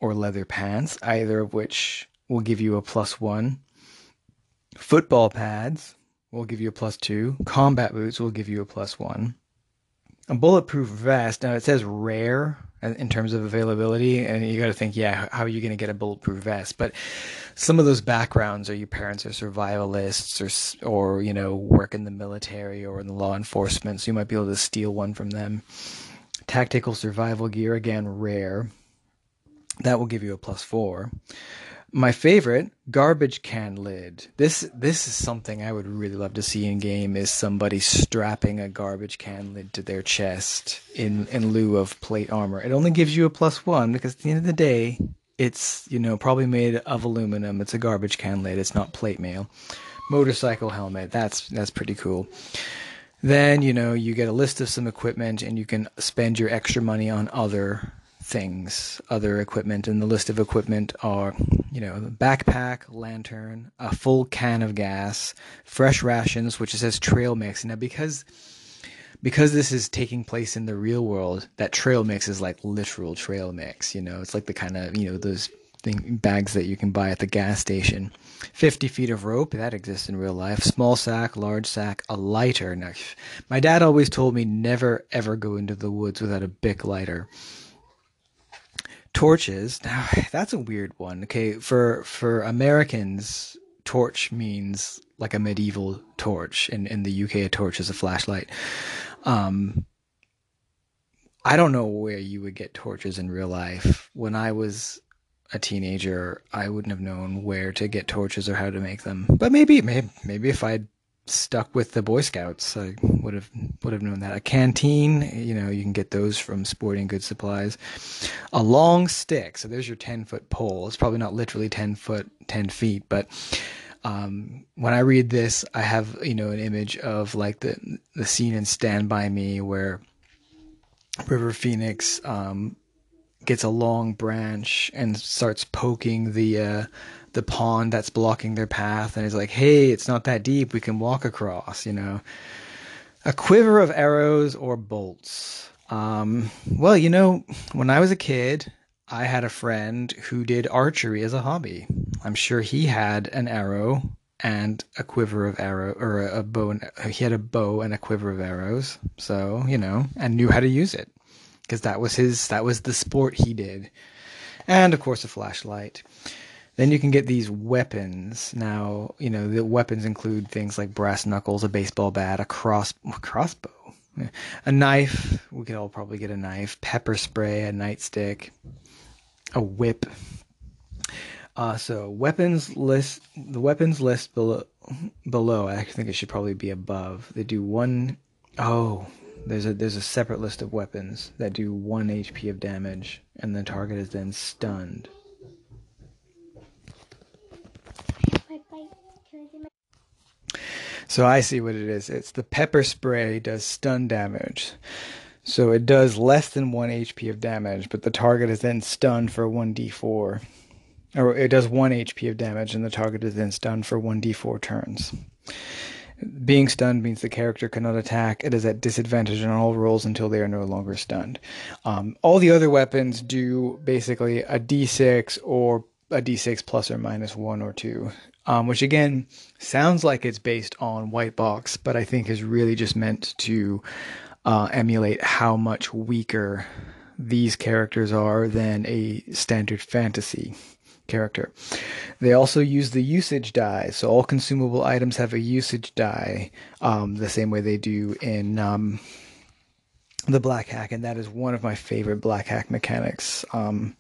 or leather pants, either of which will give you a plus 1. Football pads will give you a plus 2. Combat boots will give you a plus 1. A bulletproof vest, now it says rare in terms of availability and you got to think yeah how are you going to get a bulletproof vest but some of those backgrounds are your parents are survivalists or or you know work in the military or in the law enforcement so you might be able to steal one from them tactical survival gear again rare that will give you a plus 4 my favorite garbage can lid. This this is something I would really love to see in game is somebody strapping a garbage can lid to their chest in in lieu of plate armor. It only gives you a plus 1 because at the end of the day it's, you know, probably made of aluminum. It's a garbage can lid. It's not plate mail. Motorcycle helmet. That's that's pretty cool. Then, you know, you get a list of some equipment and you can spend your extra money on other things, other equipment, and the list of equipment are, you know, backpack, lantern, a full can of gas, fresh rations, which says trail mix. Now, because because this is taking place in the real world, that trail mix is like literal trail mix. You know, it's like the kind of you know those thing, bags that you can buy at the gas station. 50 feet of rope, that exists in real life. Small sack, large sack, a lighter. Now, my dad always told me never ever go into the woods without a Bic lighter torches. Now that's a weird one. Okay, for for Americans, torch means like a medieval torch. In in the UK, a torch is a flashlight. Um, I don't know where you would get torches in real life. When I was a teenager, I wouldn't have known where to get torches or how to make them. But maybe, maybe, maybe if I'd stuck with the Boy Scouts. I would have would have known that. A canteen, you know, you can get those from Sporting Goods Supplies. A long stick, so there's your ten foot pole. It's probably not literally ten foot, ten feet, but um, when I read this, I have you know an image of like the the scene in Stand by Me where River Phoenix um, gets a long branch and starts poking the uh, the pond that's blocking their path and he's like, hey, it's not that deep. We can walk across, you know. A quiver of arrows or bolts. Um, well, you know, when I was a kid, I had a friend who did archery as a hobby. I'm sure he had an arrow and a quiver of arrow or a, bow and he had a bow and a quiver of arrows. So, you know, and knew how to use it because that was his that was the sport he did. And of course a flashlight. Then you can get these weapons. Now, you know, the weapons include things like brass knuckles, a baseball bat, a cross crossbow, a knife. We could all probably get a knife, pepper spray, a nightstick, a whip. Uh, so weapons list the weapons list below below. I think it should probably be above. They do one oh there's a there's a separate list of weapons that do one HP of damage, and the target is then stunned. So I see what it is. It's the pepper spray does stun damage. So it does less than 1 HP of damage, but the target is then stunned for 1d4. Or it does 1 HP of damage, and the target is then stunned for 1d4 turns. Being stunned means the character cannot attack. It is at disadvantage on all rolls until they are no longer stunned. Um, all the other weapons do basically a d6 or a d6 plus or minus 1 or 2 um, which again sounds like it's based on White Box, but I think is really just meant to uh, emulate how much weaker these characters are than a standard fantasy character. They also use the usage die, so all consumable items have a usage die, um, the same way they do in um, the black hack, and that is one of my favorite black hack mechanics. Um,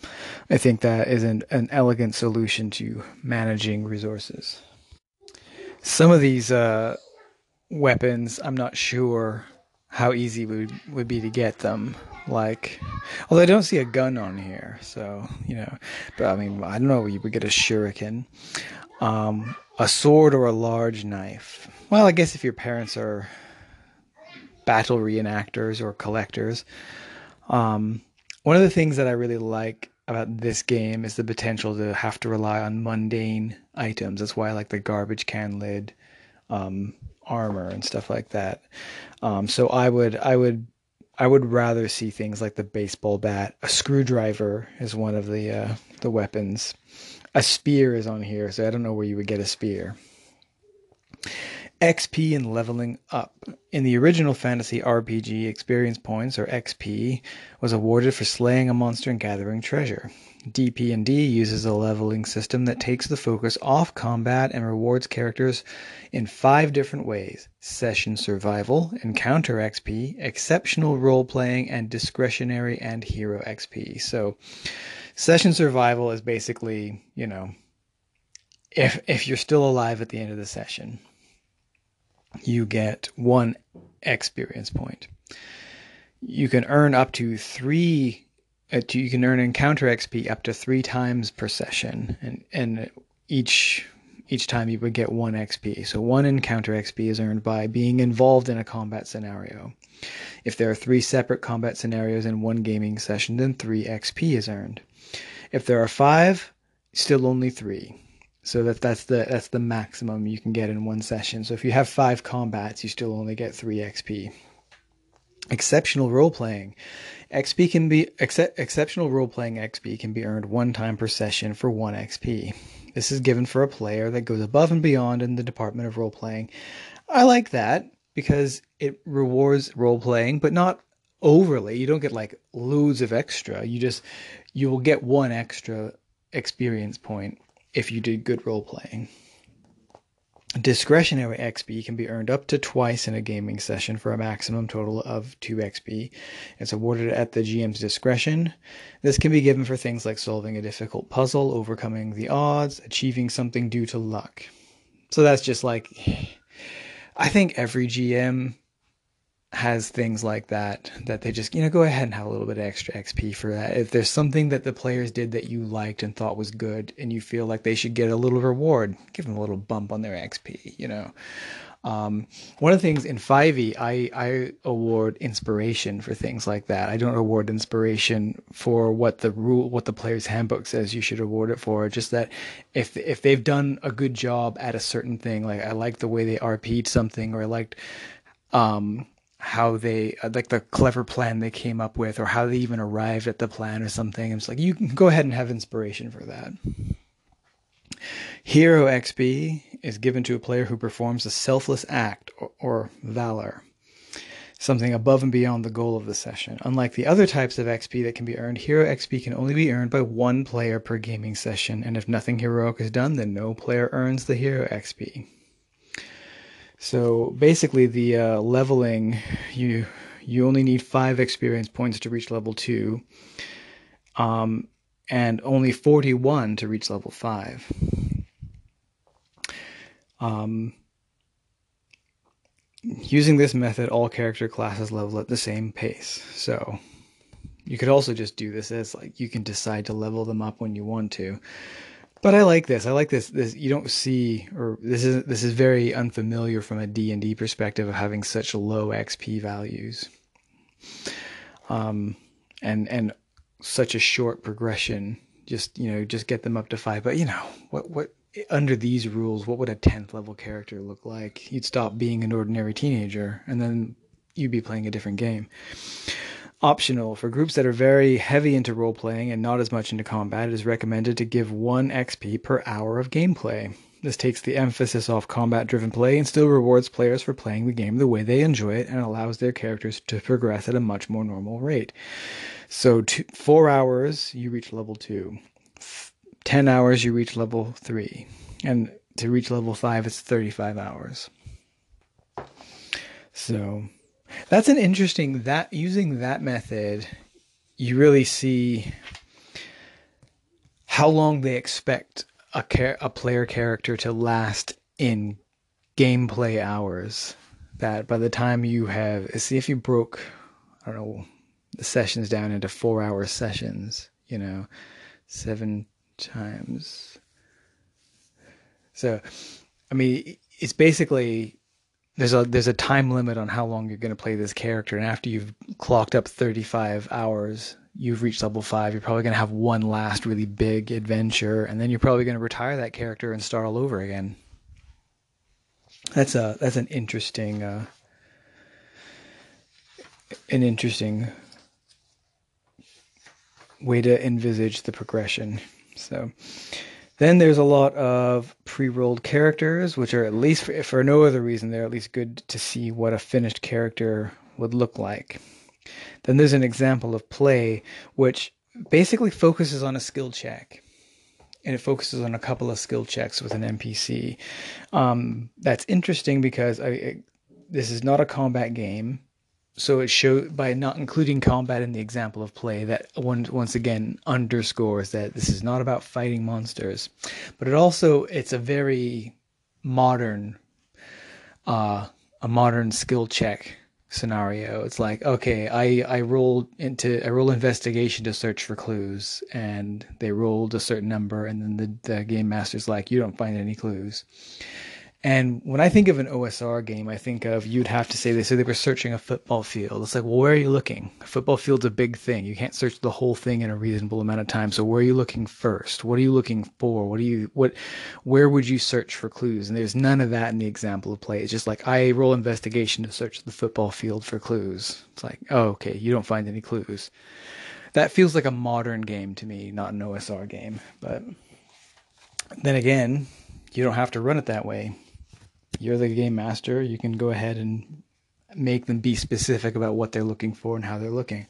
I think that is an, an elegant solution to managing resources. Some of these uh, weapons, I'm not sure how easy would would be to get them. Like, although I don't see a gun on here, so you know. But I mean, I don't know. You would get a shuriken, um, a sword, or a large knife. Well, I guess if your parents are battle reenactors or collectors, um, one of the things that I really like about this game is the potential to have to rely on mundane items. That's why I like the garbage can lid, um, armor and stuff like that. Um, so I would I would I would rather see things like the baseball bat. A screwdriver is one of the uh, the weapons. A spear is on here, so I don't know where you would get a spear. XP and leveling up. In the original fantasy RPG, experience points or XP was awarded for slaying a monster and gathering treasure. DP&D uses a leveling system that takes the focus off combat and rewards characters in five different ways: session survival, encounter XP, exceptional role playing, and discretionary and hero XP. So, session survival is basically, you know, if if you're still alive at the end of the session, you get one experience point. You can earn up to 3 uh, it, you can earn encounter XP up to three times per session, and and each each time you would get one XP. So one encounter XP is earned by being involved in a combat scenario. If there are three separate combat scenarios in one gaming session, then three XP is earned. If there are five, still only three. So that that's the that's the maximum you can get in one session. So if you have five combats, you still only get three XP. Exceptional role playing XP can be ex- exceptional role playing XP can be earned one time per session for one XP. This is given for a player that goes above and beyond in the department of role playing. I like that because it rewards role playing, but not overly. You don't get like loads of extra. You just you will get one extra experience point if you did good role playing. Discretionary XP can be earned up to twice in a gaming session for a maximum total of 2 XP. It's awarded at the GM's discretion. This can be given for things like solving a difficult puzzle, overcoming the odds, achieving something due to luck. So that's just like I think every GM has things like that that they just you know go ahead and have a little bit of extra XP for that. If there's something that the players did that you liked and thought was good, and you feel like they should get a little reward, give them a little bump on their XP. You know, um, one of the things in 5e, I I award inspiration for things like that. I don't award inspiration for what the rule, what the player's handbook says you should award it for. Just that if if they've done a good job at a certain thing, like I like the way they RP'd something, or I liked um, how they uh, like the clever plan they came up with or how they even arrived at the plan or something. It's like you can go ahead and have inspiration for that. Hero XP is given to a player who performs a selfless act or, or valor, something above and beyond the goal of the session. Unlike the other types of XP that can be earned, Hero XP can only be earned by one player per gaming session, and if nothing heroic is done, then no player earns the Hero XP. So basically, the uh, leveling you you only need five experience points to reach level two, um, and only forty one to reach level five. Um, using this method, all character classes level at the same pace. So you could also just do this as like you can decide to level them up when you want to. But I like this. I like this. This you don't see, or this is this is very unfamiliar from a D and D perspective of having such low XP values, um, and and such a short progression. Just you know, just get them up to five. But you know, what what under these rules, what would a tenth level character look like? You'd stop being an ordinary teenager, and then you'd be playing a different game optional. For groups that are very heavy into role playing and not as much into combat, it is recommended to give 1 XP per hour of gameplay. This takes the emphasis off combat driven play and still rewards players for playing the game the way they enjoy it and allows their characters to progress at a much more normal rate. So, two, four hours, you reach level two. 10 hours, you reach level three. And to reach level five, it's 35 hours. So, that's an interesting that using that method, you really see how long they expect a char- a player character to last in gameplay hours. That by the time you have see if you broke, I don't know, the sessions down into four hour sessions, you know, seven times. So, I mean, it's basically there's a there's a time limit on how long you're going to play this character, and after you've clocked up 35 hours, you've reached level five. You're probably going to have one last really big adventure, and then you're probably going to retire that character and start all over again. That's a that's an interesting uh, an interesting way to envisage the progression. So. Then there's a lot of pre-rolled characters, which are at least for, for no other reason, they're at least good to see what a finished character would look like. Then there's an example of play, which basically focuses on a skill check. And it focuses on a couple of skill checks with an NPC. Um, that's interesting because I, this is not a combat game so it showed by not including combat in the example of play that one, once again underscores that this is not about fighting monsters but it also it's a very modern uh a modern skill check scenario. It's like okay i i rolled into i roll investigation to search for clues and they rolled a certain number and then the, the game master's like you don't find any clues and when I think of an OSR game, I think of you'd have to say they said they were searching a football field. It's like, well, where are you looking? A football field's a big thing. You can't search the whole thing in a reasonable amount of time. So where are you looking first? What are you looking for? What do you what? Where would you search for clues? And there's none of that in the example of play. It's just like I roll investigation to search the football field for clues. It's like, oh, okay, you don't find any clues. That feels like a modern game to me, not an OSR game. But then again, you don't have to run it that way you're the game master. You can go ahead and make them be specific about what they're looking for and how they're looking.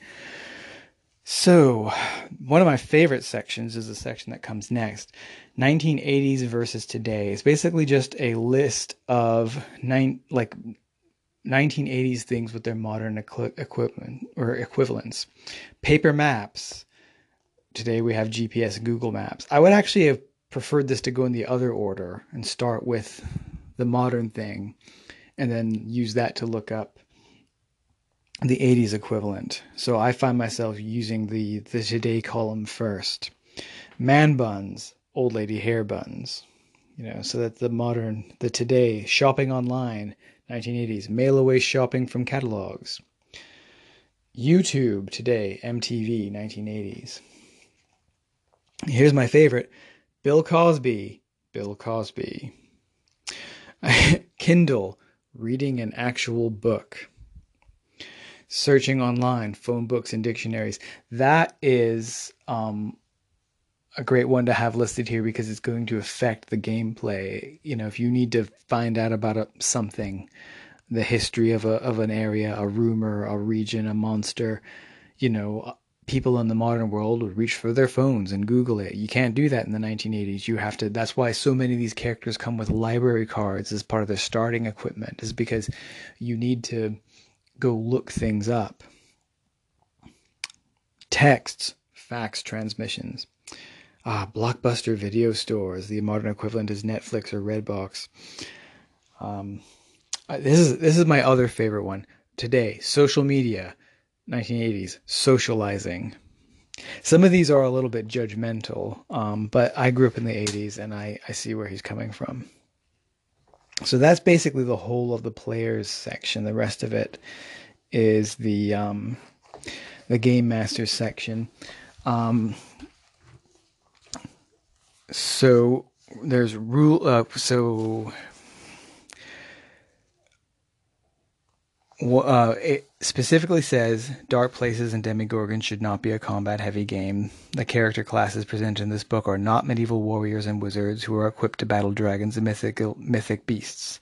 So, one of my favorite sections is the section that comes next 1980s versus today. It's basically just a list of nine, like 1980s things with their modern equipment or equivalents. Paper maps. Today we have GPS and Google Maps. I would actually have preferred this to go in the other order and start with the modern thing, and then use that to look up the 80s equivalent. So I find myself using the, the today column first. Man buns, old lady hair buns. You know, so that the modern, the today, shopping online, 1980s, mail away shopping from catalogs. YouTube today, MTV, 1980s. Here's my favorite Bill Cosby, Bill Cosby. Kindle, reading an actual book. Searching online, phone books and dictionaries. That is um, a great one to have listed here because it's going to affect the gameplay. You know, if you need to find out about a, something, the history of a of an area, a rumor, a region, a monster, you know, people in the modern world would reach for their phones and Google it. You can't do that in the 1980s. You have to. That's why so many of these characters come with library cards as part of their starting equipment. Is because you need to go look things up. Texts, fax transmissions. Ah, blockbuster video stores. The modern equivalent is Netflix or Redbox. Um, this is this is my other favorite one today. Social media 1980s, socializing. Some of these are a little bit judgmental, um, but I grew up in the 80s and I, I see where he's coming from. So that's basically the whole of the players section. The rest of it is the um, the game master section. Um, so there's rule. Uh, so uh, it specifically says Dark Places and Demogorgon should not be a combat heavy game. The character classes presented in this book are not medieval warriors and wizards who are equipped to battle dragons and mythical, mythic beasts.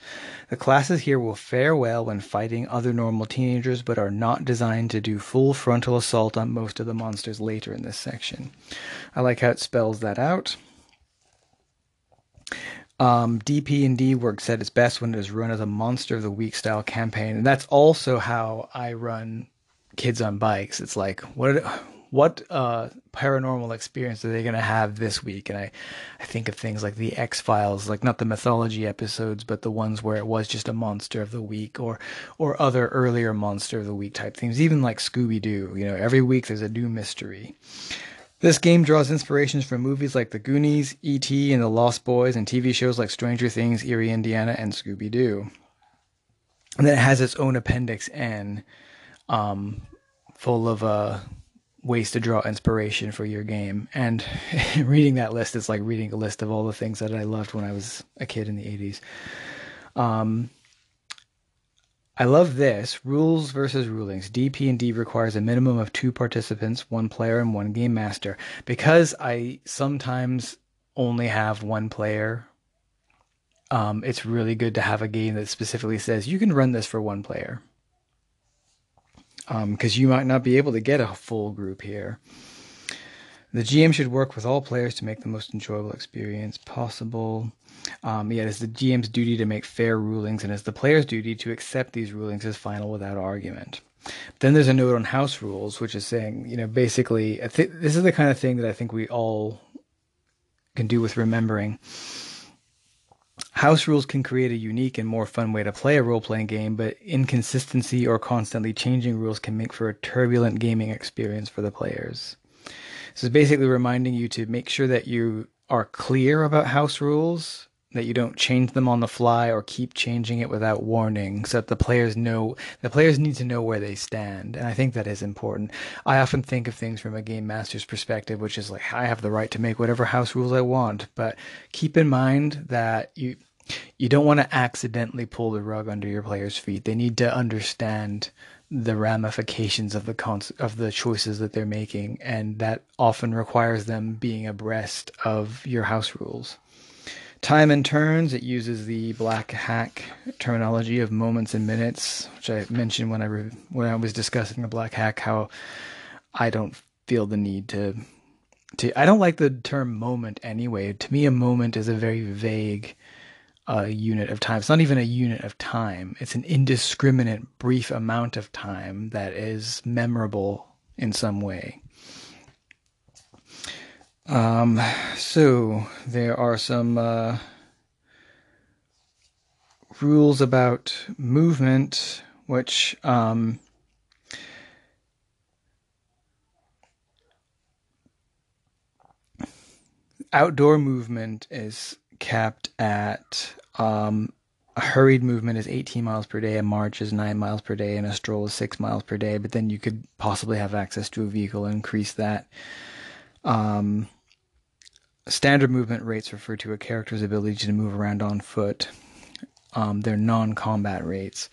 The classes here will fare well when fighting other normal teenagers, but are not designed to do full frontal assault on most of the monsters later in this section. I like how it spells that out. Um, DP&D works at its best when it is run as a monster of the week style campaign, and that's also how I run Kids on Bikes. It's like what what uh, paranormal experience are they going to have this week? And I, I think of things like the X Files, like not the mythology episodes, but the ones where it was just a monster of the week, or or other earlier monster of the week type things. Even like Scooby Doo, you know, every week there's a new mystery. This game draws inspirations from movies like The Goonies, E.T., and The Lost Boys, and TV shows like Stranger Things, Eerie, Indiana, and Scooby Doo. And then it has its own Appendix N, um, full of uh, ways to draw inspiration for your game. And reading that list is like reading a list of all the things that I loved when I was a kid in the 80s. Um, I love this. Rules versus rulings. DP&D requires a minimum of two participants, one player and one game master. Because I sometimes only have one player, um, it's really good to have a game that specifically says you can run this for one player. Because um, you might not be able to get a full group here. The GM should work with all players to make the most enjoyable experience possible. Um, yet it's the GM's duty to make fair rulings, and it's the player's duty to accept these rulings as final without argument. Then there's a note on house rules, which is saying, you know, basically, th- this is the kind of thing that I think we all can do with remembering. House rules can create a unique and more fun way to play a role playing game, but inconsistency or constantly changing rules can make for a turbulent gaming experience for the players. This is basically reminding you to make sure that you are clear about house rules, that you don't change them on the fly or keep changing it without warning, so that the players know the players need to know where they stand. And I think that is important. I often think of things from a game master's perspective, which is like I have the right to make whatever house rules I want, but keep in mind that you you don't want to accidentally pull the rug under your players' feet. They need to understand the ramifications of the cons- of the choices that they're making, and that often requires them being abreast of your house rules. Time and turns, it uses the black hack terminology of moments and minutes, which I mentioned when I re- when I was discussing the black hack. How I don't feel the need to to I don't like the term moment anyway. To me, a moment is a very vague a unit of time. It's not even a unit of time. It's an indiscriminate, brief amount of time that is memorable in some way. Um, so there are some uh, rules about movement, which um, outdoor movement is capped at um, a hurried movement is 18 miles per day, a march is 9 miles per day, and a stroll is 6 miles per day. But then you could possibly have access to a vehicle and increase that. Um, standard movement rates refer to a character's ability to move around on foot. Um, they're non combat rates.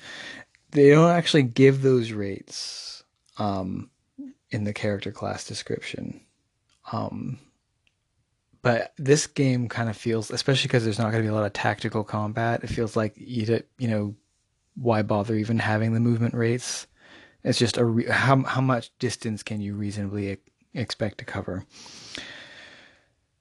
They don't actually give those rates um, in the character class description. Um, but this game kind of feels, especially because there's not going to be a lot of tactical combat. It feels like you, you know, why bother even having the movement rates? It's just a re- how how much distance can you reasonably expect to cover?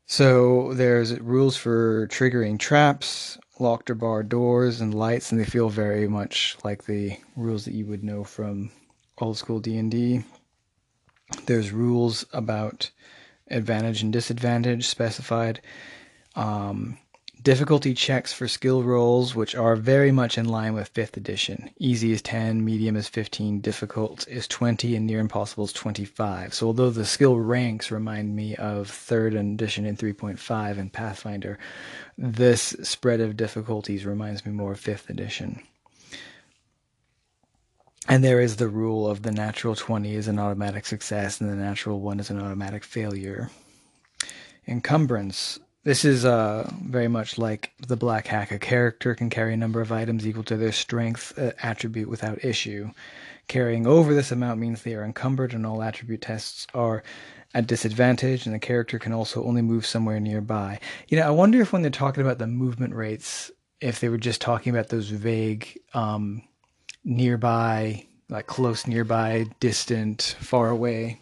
So there's rules for triggering traps, locked or barred doors, and lights, and they feel very much like the rules that you would know from old school D and D. There's rules about advantage and disadvantage specified. Um, difficulty checks for skill rolls, which are very much in line with 5th edition. Easy is 10, medium is 15, difficult is 20, and near impossible is 25. So, although the skill ranks remind me of 3rd edition in 3.5 and Pathfinder, this spread of difficulties reminds me more of 5th edition. And there is the rule of the natural 20 is an automatic success and the natural 1 is an automatic failure. Encumbrance. This is uh, very much like the Black Hack. A character can carry a number of items equal to their strength uh, attribute without issue. Carrying over this amount means they are encumbered, and all attribute tests are at disadvantage, and the character can also only move somewhere nearby. You know, I wonder if when they're talking about the movement rates, if they were just talking about those vague um, nearby, like close nearby, distant, far away.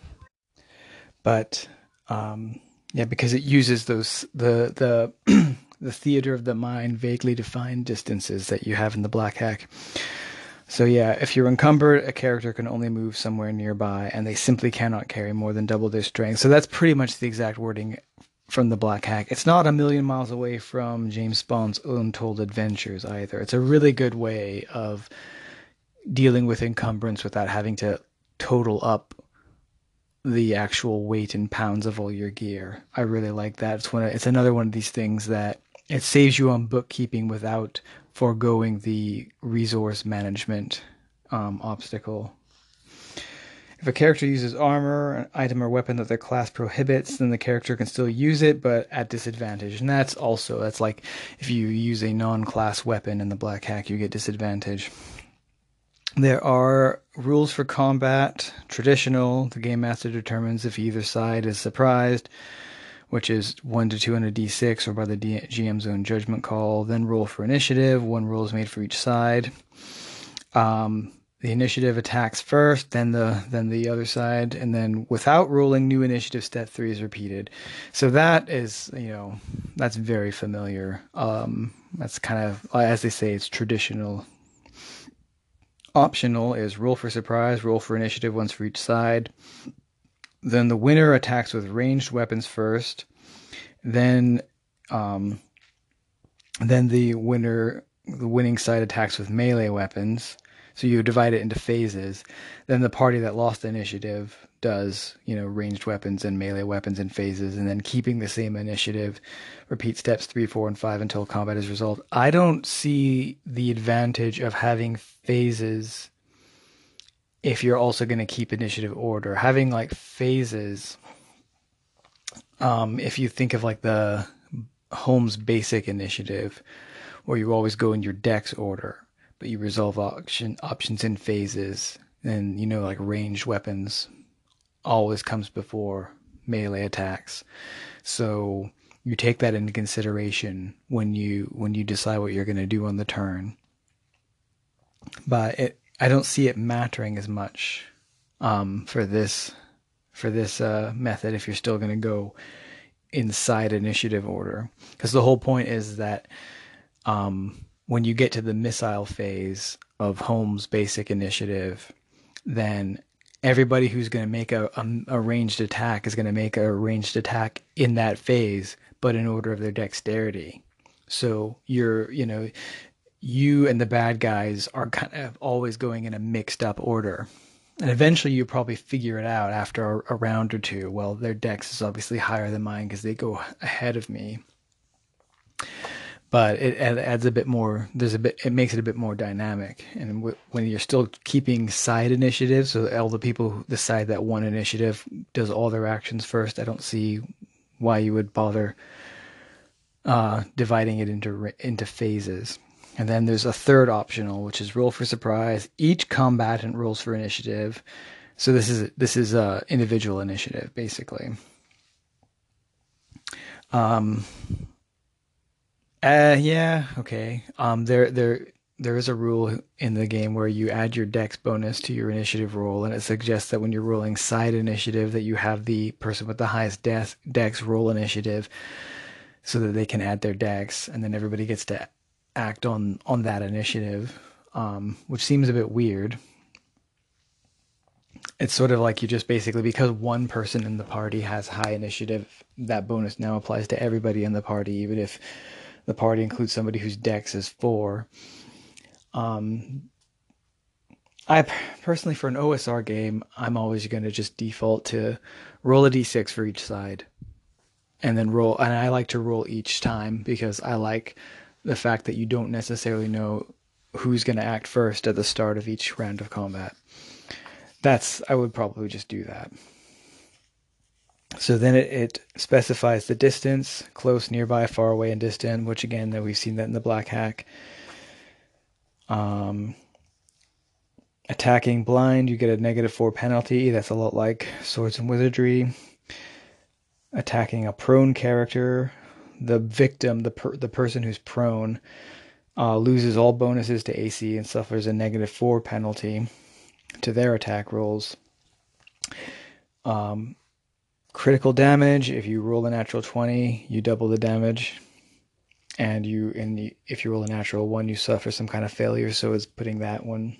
But um, yeah, because it uses those the the the theater of the mind vaguely defined distances that you have in the black hack. So yeah, if you're encumbered, a character can only move somewhere nearby, and they simply cannot carry more than double their strength. So that's pretty much the exact wording from the Black Hack. It's not a million miles away from James Bond's Untold Adventures either. It's a really good way of dealing with encumbrance without having to total up the actual weight in pounds of all your gear. I really like that. It's one. Of, it's another one of these things that it saves you on bookkeeping without foregoing the resource management um, obstacle. If a character uses armor, an item or weapon that their class prohibits, then the character can still use it, but at disadvantage. And that's also that's like if you use a non-class weapon in the Black Hack, you get disadvantage. There are rules for combat. Traditional, the game master determines if either side is surprised, which is 1 to 2 on a d6 or by the GM's own judgment call. Then roll for initiative. One roll is made for each side. Um, the initiative attacks first, then the then the other side, and then without rolling, new initiative step three is repeated. So that is, you know, that's very familiar. Um, that's kind of, as they say, it's traditional Optional is roll for surprise, roll for initiative once for each side. Then the winner attacks with ranged weapons first. Then, um, then the winner, the winning side attacks with melee weapons. So you divide it into phases. Then the party that lost the initiative does, you know, ranged weapons and melee weapons in phases, and then keeping the same initiative, repeat steps three, four, and five until combat is resolved. I don't see the advantage of having phases if you're also going to keep initiative order. Having like phases, um, if you think of like the Holmes basic initiative, where you always go in your dex order but you resolve option options in phases. And you know, like ranged weapons always comes before melee attacks. So you take that into consideration when you when you decide what you're going to do on the turn. But it, I don't see it mattering as much um, for this for this uh, method if you're still going to go inside initiative order because the whole point is that um, when you get to the missile phase of Holmes' basic initiative, then everybody who's going to make a, a, a, ranged attack is going to make a ranged attack in that phase, but in order of their dexterity. So you're, you know, you and the bad guys are kind of always going in a mixed up order. And eventually you probably figure it out after a, a round or two. Well, their dex is obviously higher than mine because they go ahead of me but it adds a bit more. There's a bit. It makes it a bit more dynamic. And w- when you're still keeping side initiatives, so all the people decide that one initiative does all their actions first, I don't see why you would bother uh, dividing it into into phases. And then there's a third optional, which is roll for surprise. Each combatant rolls for initiative. So this is this is a individual initiative basically. Um, uh, yeah, okay. Um, there, there, there is a rule in the game where you add your dex bonus to your initiative roll, and it suggests that when you're rolling side initiative, that you have the person with the highest dex, dex roll initiative, so that they can add their dex, and then everybody gets to act on on that initiative, um, which seems a bit weird. It's sort of like you just basically because one person in the party has high initiative, that bonus now applies to everybody in the party, even if the party includes somebody whose dex is four. Um, I personally, for an OSR game, I'm always going to just default to roll a d6 for each side, and then roll. And I like to roll each time because I like the fact that you don't necessarily know who's going to act first at the start of each round of combat. That's I would probably just do that. So then it, it specifies the distance, close, nearby, far away, and distant, which again, that we've seen that in the black hack. Um, attacking blind, you get a negative four penalty. That's a lot like Swords and Wizardry. Attacking a prone character, the victim, the per, the person who's prone, uh, loses all bonuses to AC and suffers a negative four penalty to their attack rolls. Um, critical damage. If you roll a natural twenty, you double the damage, and you and if you roll a natural one, you suffer some kind of failure. So it's putting that one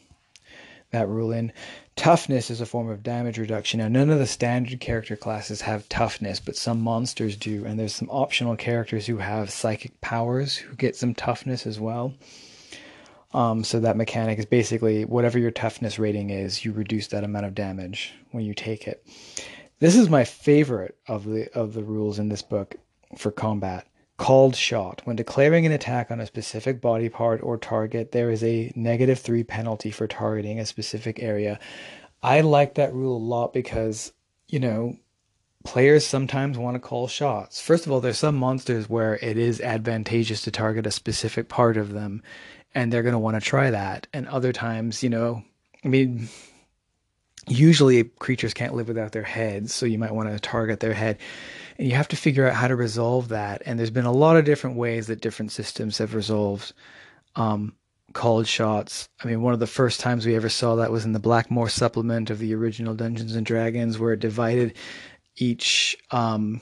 that rule in. Toughness is a form of damage reduction. Now, none of the standard character classes have toughness, but some monsters do, and there's some optional characters who have psychic powers who get some toughness as well. Um, so that mechanic is basically whatever your toughness rating is, you reduce that amount of damage when you take it. This is my favorite of the of the rules in this book for combat called shot. When declaring an attack on a specific body part or target, there is a negative three penalty for targeting a specific area. I like that rule a lot because, you know, players sometimes want to call shots. First of all, there's some monsters where it is advantageous to target a specific part of them, and they're going to want to try that. And other times, you know, I mean, usually creatures can't live without their heads, so you might want to target their head and you have to figure out how to resolve that. And there's been a lot of different ways that different systems have resolved um, called shots. I mean, one of the first times we ever saw that was in the Blackmoor supplement of the original Dungeons and Dragons, where it divided each um,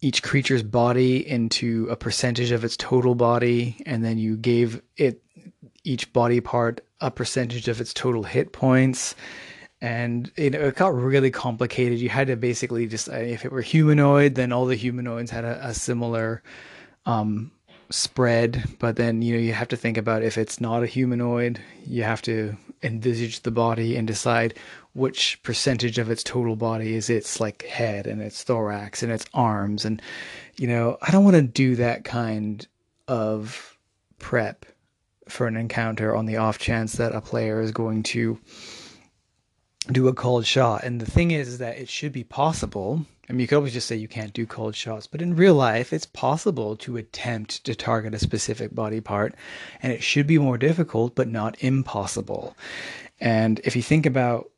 each creature's body into a percentage of its total body, and then you gave it each body part a percentage of its total hit points and you know, it got really complicated. You had to basically just uh, if it were humanoid, then all the humanoids had a, a similar um, spread. But then you know you have to think about if it's not a humanoid, you have to envisage the body and decide which percentage of its total body is its like head and its thorax and its arms and you know I don't want to do that kind of prep for an encounter on the off chance that a player is going to do a called shot. And the thing is, is that it should be possible. I mean, you could always just say you can't do called shots, but in real life, it's possible to attempt to target a specific body part, and it should be more difficult, but not impossible. And if you think about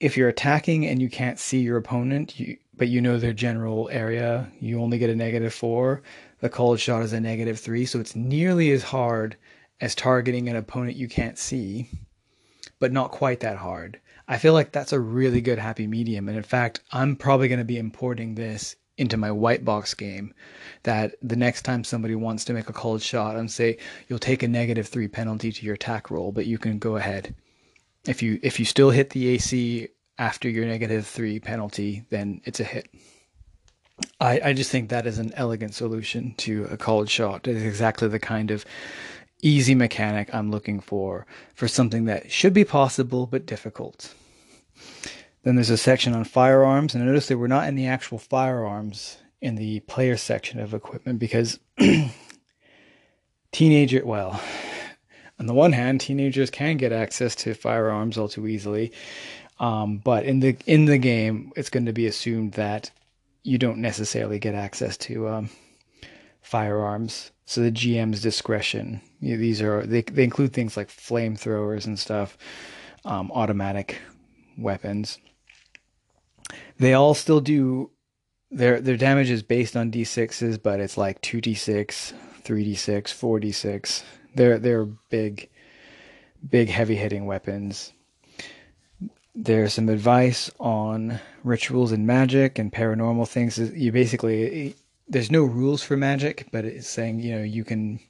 if you're attacking and you can't see your opponent, you, but you know their general area, you only get a negative four. The called shot is a negative three, so it's nearly as hard as targeting an opponent you can't see, but not quite that hard. I feel like that's a really good happy medium. And in fact, I'm probably going to be importing this into my white box game that the next time somebody wants to make a called shot and say you'll take a negative three penalty to your attack roll, but you can go ahead. If you if you still hit the AC after your negative three penalty, then it's a hit. I, I just think that is an elegant solution to a called shot. It's exactly the kind of easy mechanic I'm looking for for something that should be possible but difficult. Then there's a section on firearms, and I notice that we're not in the actual firearms in the player section of equipment because teenager, well, on the one hand, teenagers can get access to firearms all too easily, um, but in the in the game, it's going to be assumed that you don't necessarily get access to um, firearms. So the GM's discretion you know, these are they they include things like flamethrowers and stuff, um, automatic weapons. They all still do their their damage is based on d6s, but it's like two d6, three d6, four d6. They're they're big, big heavy hitting weapons. There's some advice on rituals and magic and paranormal things. You basically there's no rules for magic, but it's saying you know you can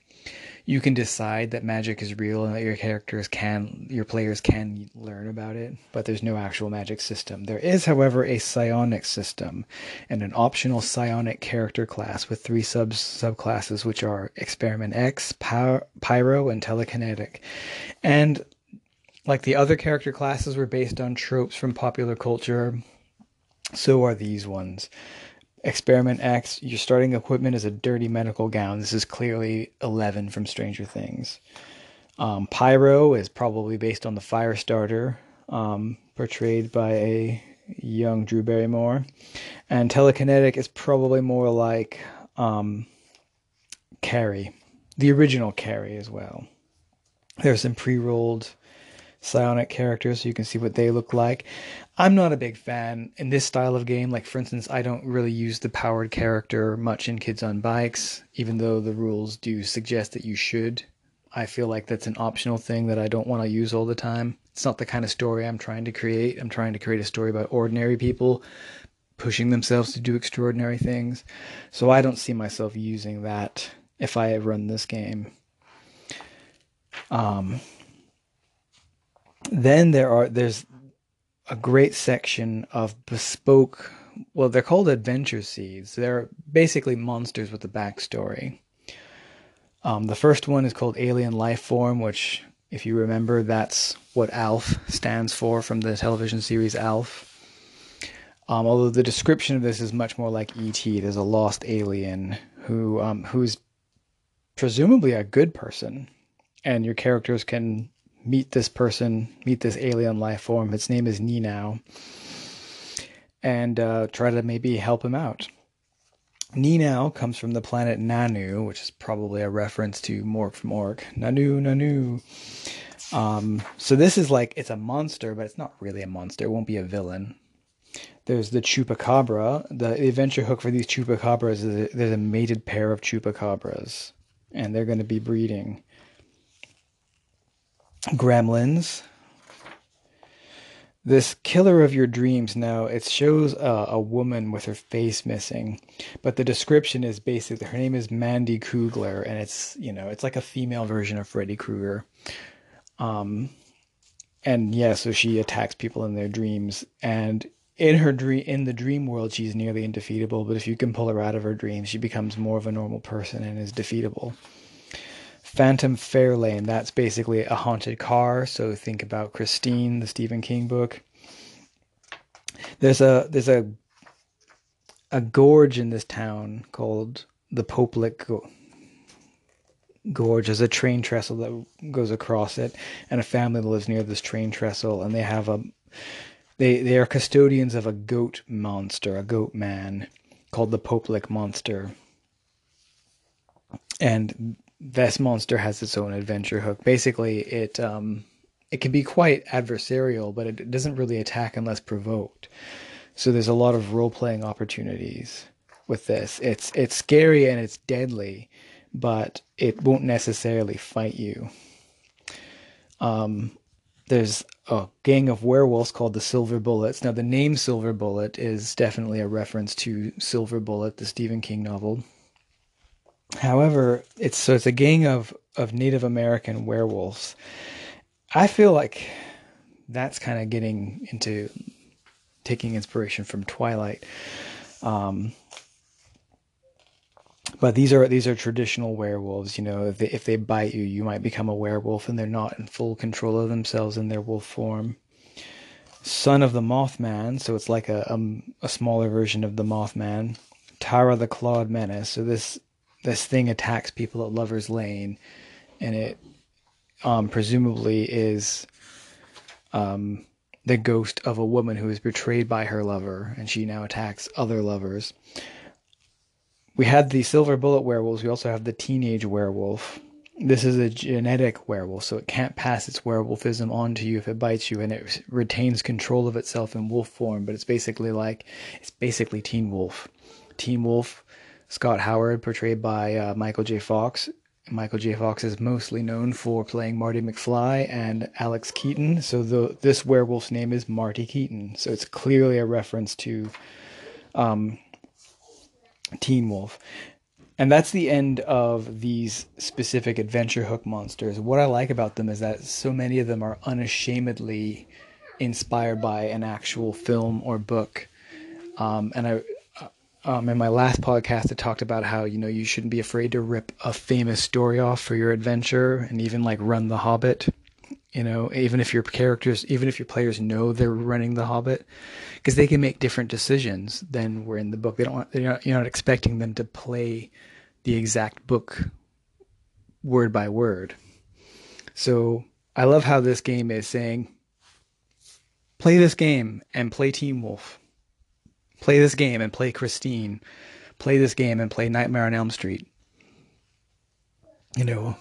you can decide that magic is real and that your characters can, your players can learn about it, but there's no actual magic system. There is, however, a psionic system and an optional psionic character class with three sub subclasses, which are Experiment X, Pyro, and Telekinetic. And like the other character classes were based on tropes from popular culture, so are these ones. Experiment X, your starting equipment is a dirty medical gown. This is clearly Eleven from Stranger Things. Um, Pyro is probably based on the fire starter, um, portrayed by a young Drew Barrymore. And telekinetic is probably more like um, Carrie, the original Carrie as well. There's some pre-rolled psionic characters so you can see what they look like. I'm not a big fan in this style of game. Like for instance, I don't really use the powered character much in Kids on Bikes, even though the rules do suggest that you should. I feel like that's an optional thing that I don't want to use all the time. It's not the kind of story I'm trying to create. I'm trying to create a story about ordinary people pushing themselves to do extraordinary things. So I don't see myself using that if I run this game. Um, then there are there's a great section of bespoke well they're called adventure seeds. They're basically monsters with a backstory. Um, the first one is called alien life form which if you remember that's what alf stands for from the television series alf um, although the description of this is much more like et there's a lost alien who um, who's presumably a good person and your characters can meet this person, meet this alien life form. Its name is Ninau, and uh, try to maybe help him out. Ninau comes from the planet Nanu, which is probably a reference to Mork from Ork. Nanu, Nanu. Um, so this is like it's a monster, but it's not really a monster. It won't be a villain. There's the chupacabra. The adventure hook for these chupacabras is there's a mated pair of chupacabras, and they're going to be breeding. Gremlins. This killer of your dreams. Now it shows a, a, woman with her face missing, but the description is basically her name is Mandy Kugler, and it's you know it's like a female version of Freddy Krueger. Um, and yeah, so she attacks people in their dreams, and in her dream in the dream world she's nearly undefeatable, but if you can pull her out of her dreams, she becomes more of a normal person and is defeatable. Phantom Fairlane, that's basically a haunted car. So think about Christine, the Stephen King book. There's a there's a a gorge in this town called the Popelik Gorge. There's a train trestle that goes across it, and a family lives near this train trestle, and they have a they they are custodians of a goat monster, a goat man called the Popelik monster. And this monster has its own adventure hook. Basically, it um, it can be quite adversarial, but it doesn't really attack unless provoked. So there's a lot of role playing opportunities with this. It's it's scary and it's deadly, but it won't necessarily fight you. Um, there's a gang of werewolves called the Silver Bullets. Now the name Silver Bullet is definitely a reference to Silver Bullet, the Stephen King novel. However, it's so it's a gang of of Native American werewolves. I feel like that's kind of getting into taking inspiration from Twilight. Um, but these are these are traditional werewolves. You know, if they, if they bite you, you might become a werewolf, and they're not in full control of themselves in their wolf form. Son of the Mothman, so it's like a um, a smaller version of the Mothman. Tara the Clawed Menace. So this this thing attacks people at Lover's Lane, and it um, presumably is um, the ghost of a woman who is betrayed by her lover, and she now attacks other lovers. We had the silver bullet werewolves. We also have the teenage werewolf. This is a genetic werewolf, so it can't pass its werewolfism on to you if it bites you, and it retains control of itself in wolf form. But it's basically like it's basically Teen Wolf. Teen Wolf Scott Howard, portrayed by uh, Michael J. Fox. Michael J. Fox is mostly known for playing Marty McFly and Alex Keaton. So the, this werewolf's name is Marty Keaton. So it's clearly a reference to um, Teen Wolf. And that's the end of these specific adventure hook monsters. What I like about them is that so many of them are unashamedly inspired by an actual film or book. Um, and I um, in my last podcast, I talked about how you know you shouldn't be afraid to rip a famous story off for your adventure, and even like run the Hobbit. You know, even if your characters, even if your players know they're running the Hobbit, because they can make different decisions than were in the book. They don't. Want, they're not, you're not expecting them to play the exact book word by word. So I love how this game is saying play this game and play Teen Wolf. Play this game and play Christine. Play this game and play Nightmare on Elm Street. You know,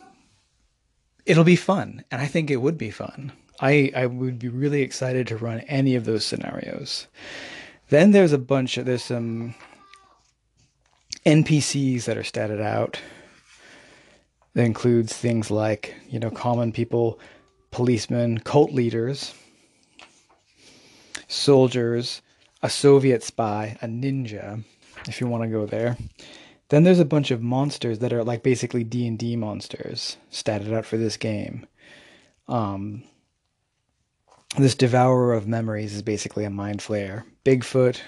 it'll be fun, and I think it would be fun. I, I would be really excited to run any of those scenarios. Then there's a bunch of there's some NPCs that are statted out. That includes things like, you know, common people, policemen, cult leaders, soldiers, a Soviet spy, a ninja, if you want to go there. Then there's a bunch of monsters that are like basically D&D monsters statted out for this game. Um, this devourer of memories is basically a mind flayer. Bigfoot,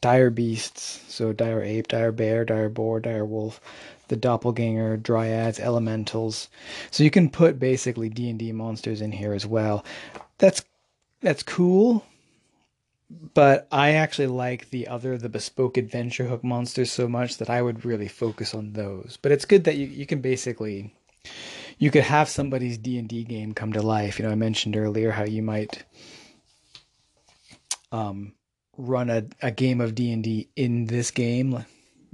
dire beasts, so dire ape, dire bear, dire boar, dire wolf, the doppelganger, dryads, elementals. So you can put basically D&D monsters in here as well. That's that's cool, but I actually like the other, the bespoke adventure hook monsters so much that I would really focus on those. But it's good that you, you can basically you could have somebody's D&D game come to life. You know, I mentioned earlier how you might um, run a, a game of D&D in this game,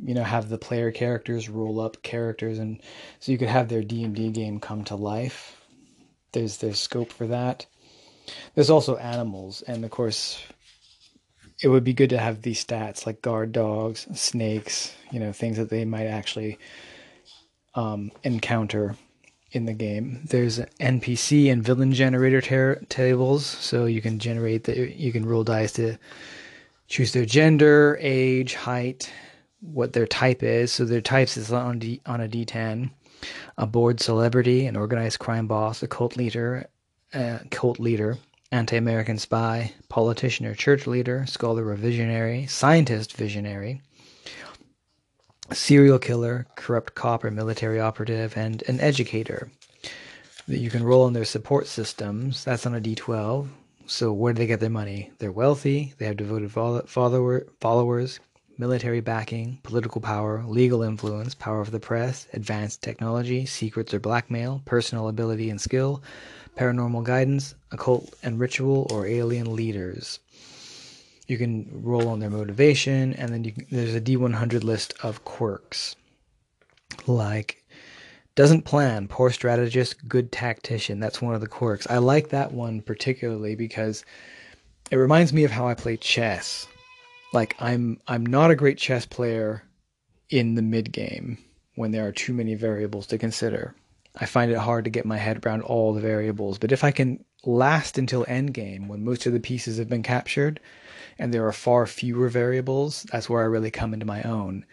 you know, have the player characters roll up characters and so you could have their D&D game come to life. There's there's scope for that. There's also animals and of course it would be good to have these stats like guard dogs, snakes, you know, things that they might actually um, encounter in the game. There's NPC and villain generator tables, so you can generate the you can roll dice to choose their gender, age, height, what their type is. So their types is on D, on a D10. A bored celebrity, an organized crime boss, a cult leader, a cult leader, anti-American spy, politician or church leader, scholar or visionary, scientist visionary, serial killer, corrupt cop or military operative, and an educator. That you can roll on their support systems. That's on a D12. So where do they get their money? They're wealthy. They have devoted follower, followers, military backing, political power, legal influence, power of the press, advanced technology, secrets or blackmail, personal ability and skill, paranormal guidance, occult and ritual, or alien leaders. You can roll on their motivation, and then can, there's a D100 list of quirks. Like, doesn't plan, poor strategist, good tactician. That's one of the quirks. I like that one particularly because it reminds me of how I play chess. Like I'm I'm not a great chess player in the mid game when there are too many variables to consider. I find it hard to get my head around all the variables. But if I can last until endgame when most of the pieces have been captured and there are far fewer variables, that's where I really come into my own.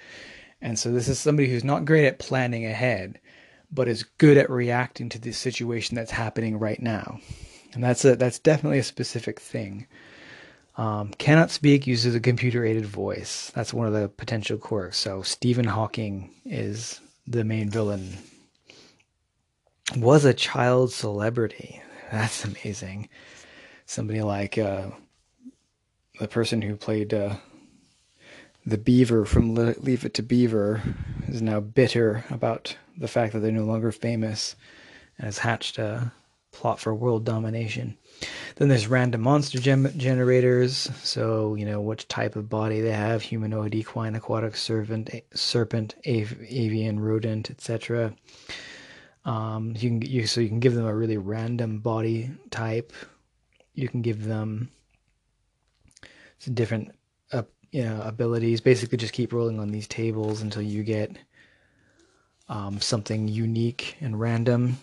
And so this is somebody who's not great at planning ahead, but is good at reacting to the situation that's happening right now. And that's a that's definitely a specific thing. Um, cannot speak uses a computer aided voice. That's one of the potential quirks. So Stephen Hawking is the main villain was a child celebrity. That's amazing. Somebody like uh, the person who played uh, the Beaver from Leave It to Beaver is now bitter about the fact that they're no longer famous and has hatched a plot for world domination. Then there's random monster gem- generators. So you know which type of body they have: humanoid, equine, aquatic, serpent, serpent, av- avian, rodent, etc. Um, you can you, so you can give them a really random body type. You can give them some different uh, you know abilities. Basically, just keep rolling on these tables until you get um, something unique and random.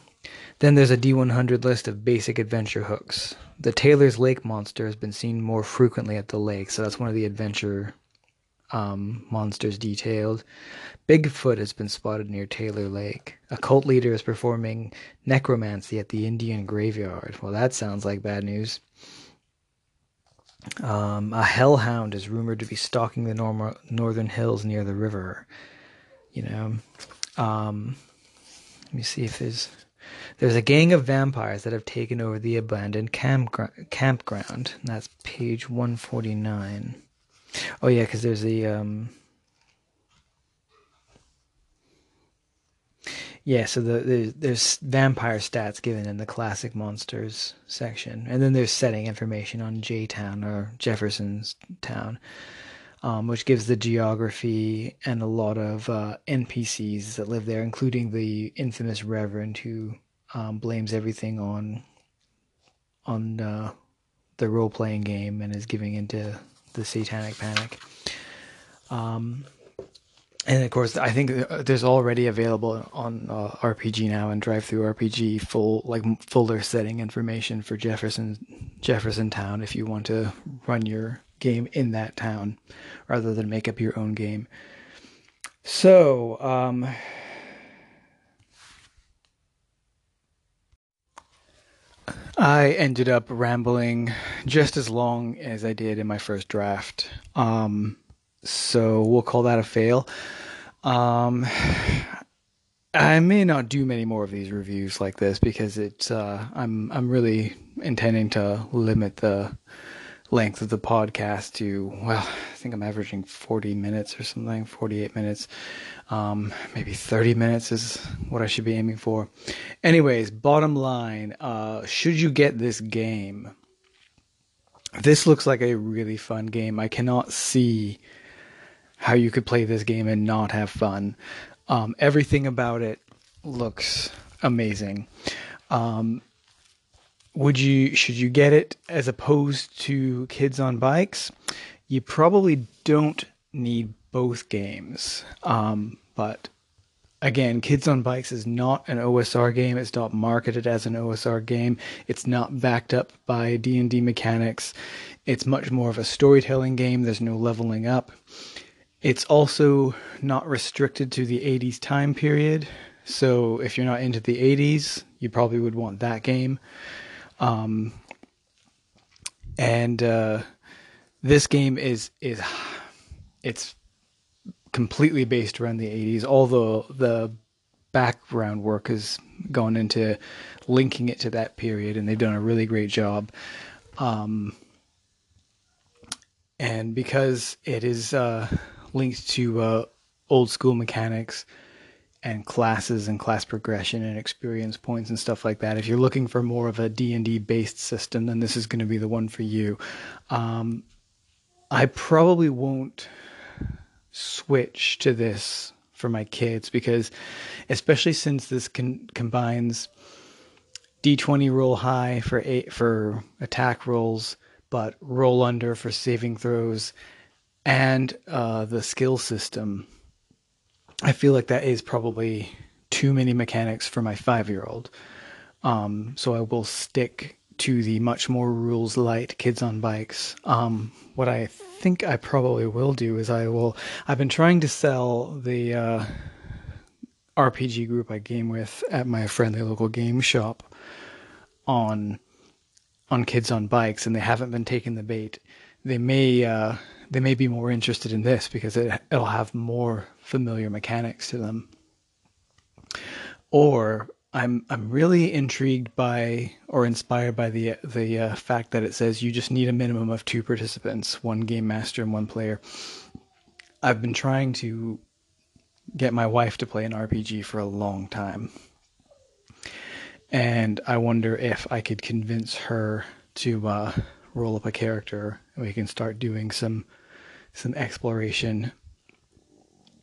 Then there's a D100 list of basic adventure hooks. The Taylor's Lake monster has been seen more frequently at the lake, so that's one of the adventure um, monsters detailed. Bigfoot has been spotted near Taylor Lake. A cult leader is performing necromancy at the Indian graveyard. Well, that sounds like bad news. Um, a hellhound is rumored to be stalking the northern hills near the river. You know, um, let me see if there's there's a gang of vampires that have taken over the abandoned campgr- campground. That's page 149. Oh yeah, because there's the um, Yeah, so the, there's, there's vampire stats given in the classic monsters section, and then there's setting information on J Town or Jefferson's Town, um, which gives the geography and a lot of uh, NPCs that live there, including the infamous Reverend who um, blames everything on on uh, the role playing game and is giving into the satanic panic. Um, and of course, I think there's already available on uh, RPGNow and DriveThruRPG full like fuller setting information for Jefferson Jefferson Town if you want to run your game in that town rather than make up your own game. So, um, I ended up rambling just as long as I did in my first draft. Um, so we'll call that a fail. Um, I may not do many more of these reviews like this because it's uh, I'm I'm really intending to limit the length of the podcast to well I think I'm averaging 40 minutes or something 48 minutes. Um, maybe 30 minutes is what I should be aiming for. Anyways bottom line uh, should you get this game this looks like a really fun game. I cannot see how you could play this game and not have fun. Um, everything about it looks amazing. Um, would you should you get it as opposed to Kids on Bikes? You probably don't need both games, um, but again, Kids on Bikes is not an OSR game. It's not marketed as an OSR game. It's not backed up by D and D mechanics. It's much more of a storytelling game. There's no leveling up. It's also not restricted to the 80s time period. So if you're not into the 80s, you probably would want that game. Um, and uh, this game is is it's completely based around the 80s. Although the background work has gone into linking it to that period, and they've done a really great job. Um, and because it is uh, linked to uh, old school mechanics and classes and class progression and experience points and stuff like that. If you're looking for more of a D&D based system, then this is going to be the one for you. Um, I probably won't switch to this for my kids because especially since this con- combines d20 roll high for eight for attack rolls but roll under for saving throws and uh, the skill system, I feel like that is probably too many mechanics for my five year old. Um, so I will stick to the much more rules light kids on bikes. Um, what I think I probably will do is I will. I've been trying to sell the uh, RPG group I game with at my friendly local game shop on on kids on bikes, and they haven't been taking the bait. They may. Uh, they may be more interested in this because it, it'll have more familiar mechanics to them. Or I'm I'm really intrigued by or inspired by the the uh, fact that it says you just need a minimum of two participants, one game master and one player. I've been trying to get my wife to play an RPG for a long time. And I wonder if I could convince her to uh, roll up a character and we can start doing some some exploration,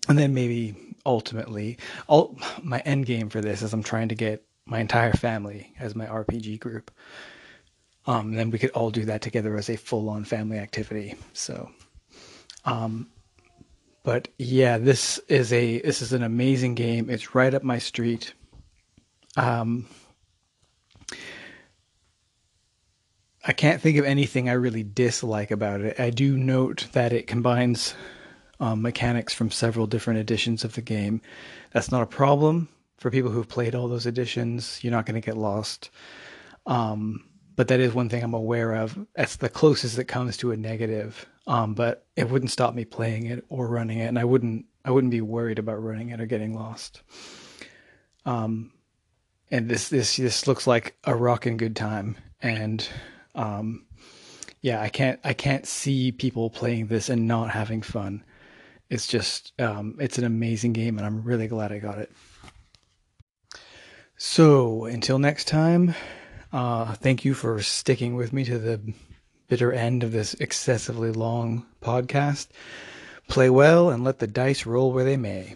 and then maybe ultimately, all my end game for this is I'm trying to get my entire family as my RPG group. Um, then we could all do that together as a full-on family activity. So, um, but yeah, this is a this is an amazing game. It's right up my street. Um, I can't think of anything I really dislike about it. I do note that it combines um, mechanics from several different editions of the game. That's not a problem for people who've played all those editions. You're not going to get lost. Um, but that is one thing I'm aware of. That's the closest that comes to a negative. Um, but it wouldn't stop me playing it or running it, and I wouldn't I wouldn't be worried about running it or getting lost. Um, and this this this looks like a rocking good time, and um, yeah, I can't I can't see people playing this and not having fun. It's just um, it's an amazing game, and I'm really glad I got it. So until next time, uh, thank you for sticking with me to the bitter end of this excessively long podcast. Play well and let the dice roll where they may.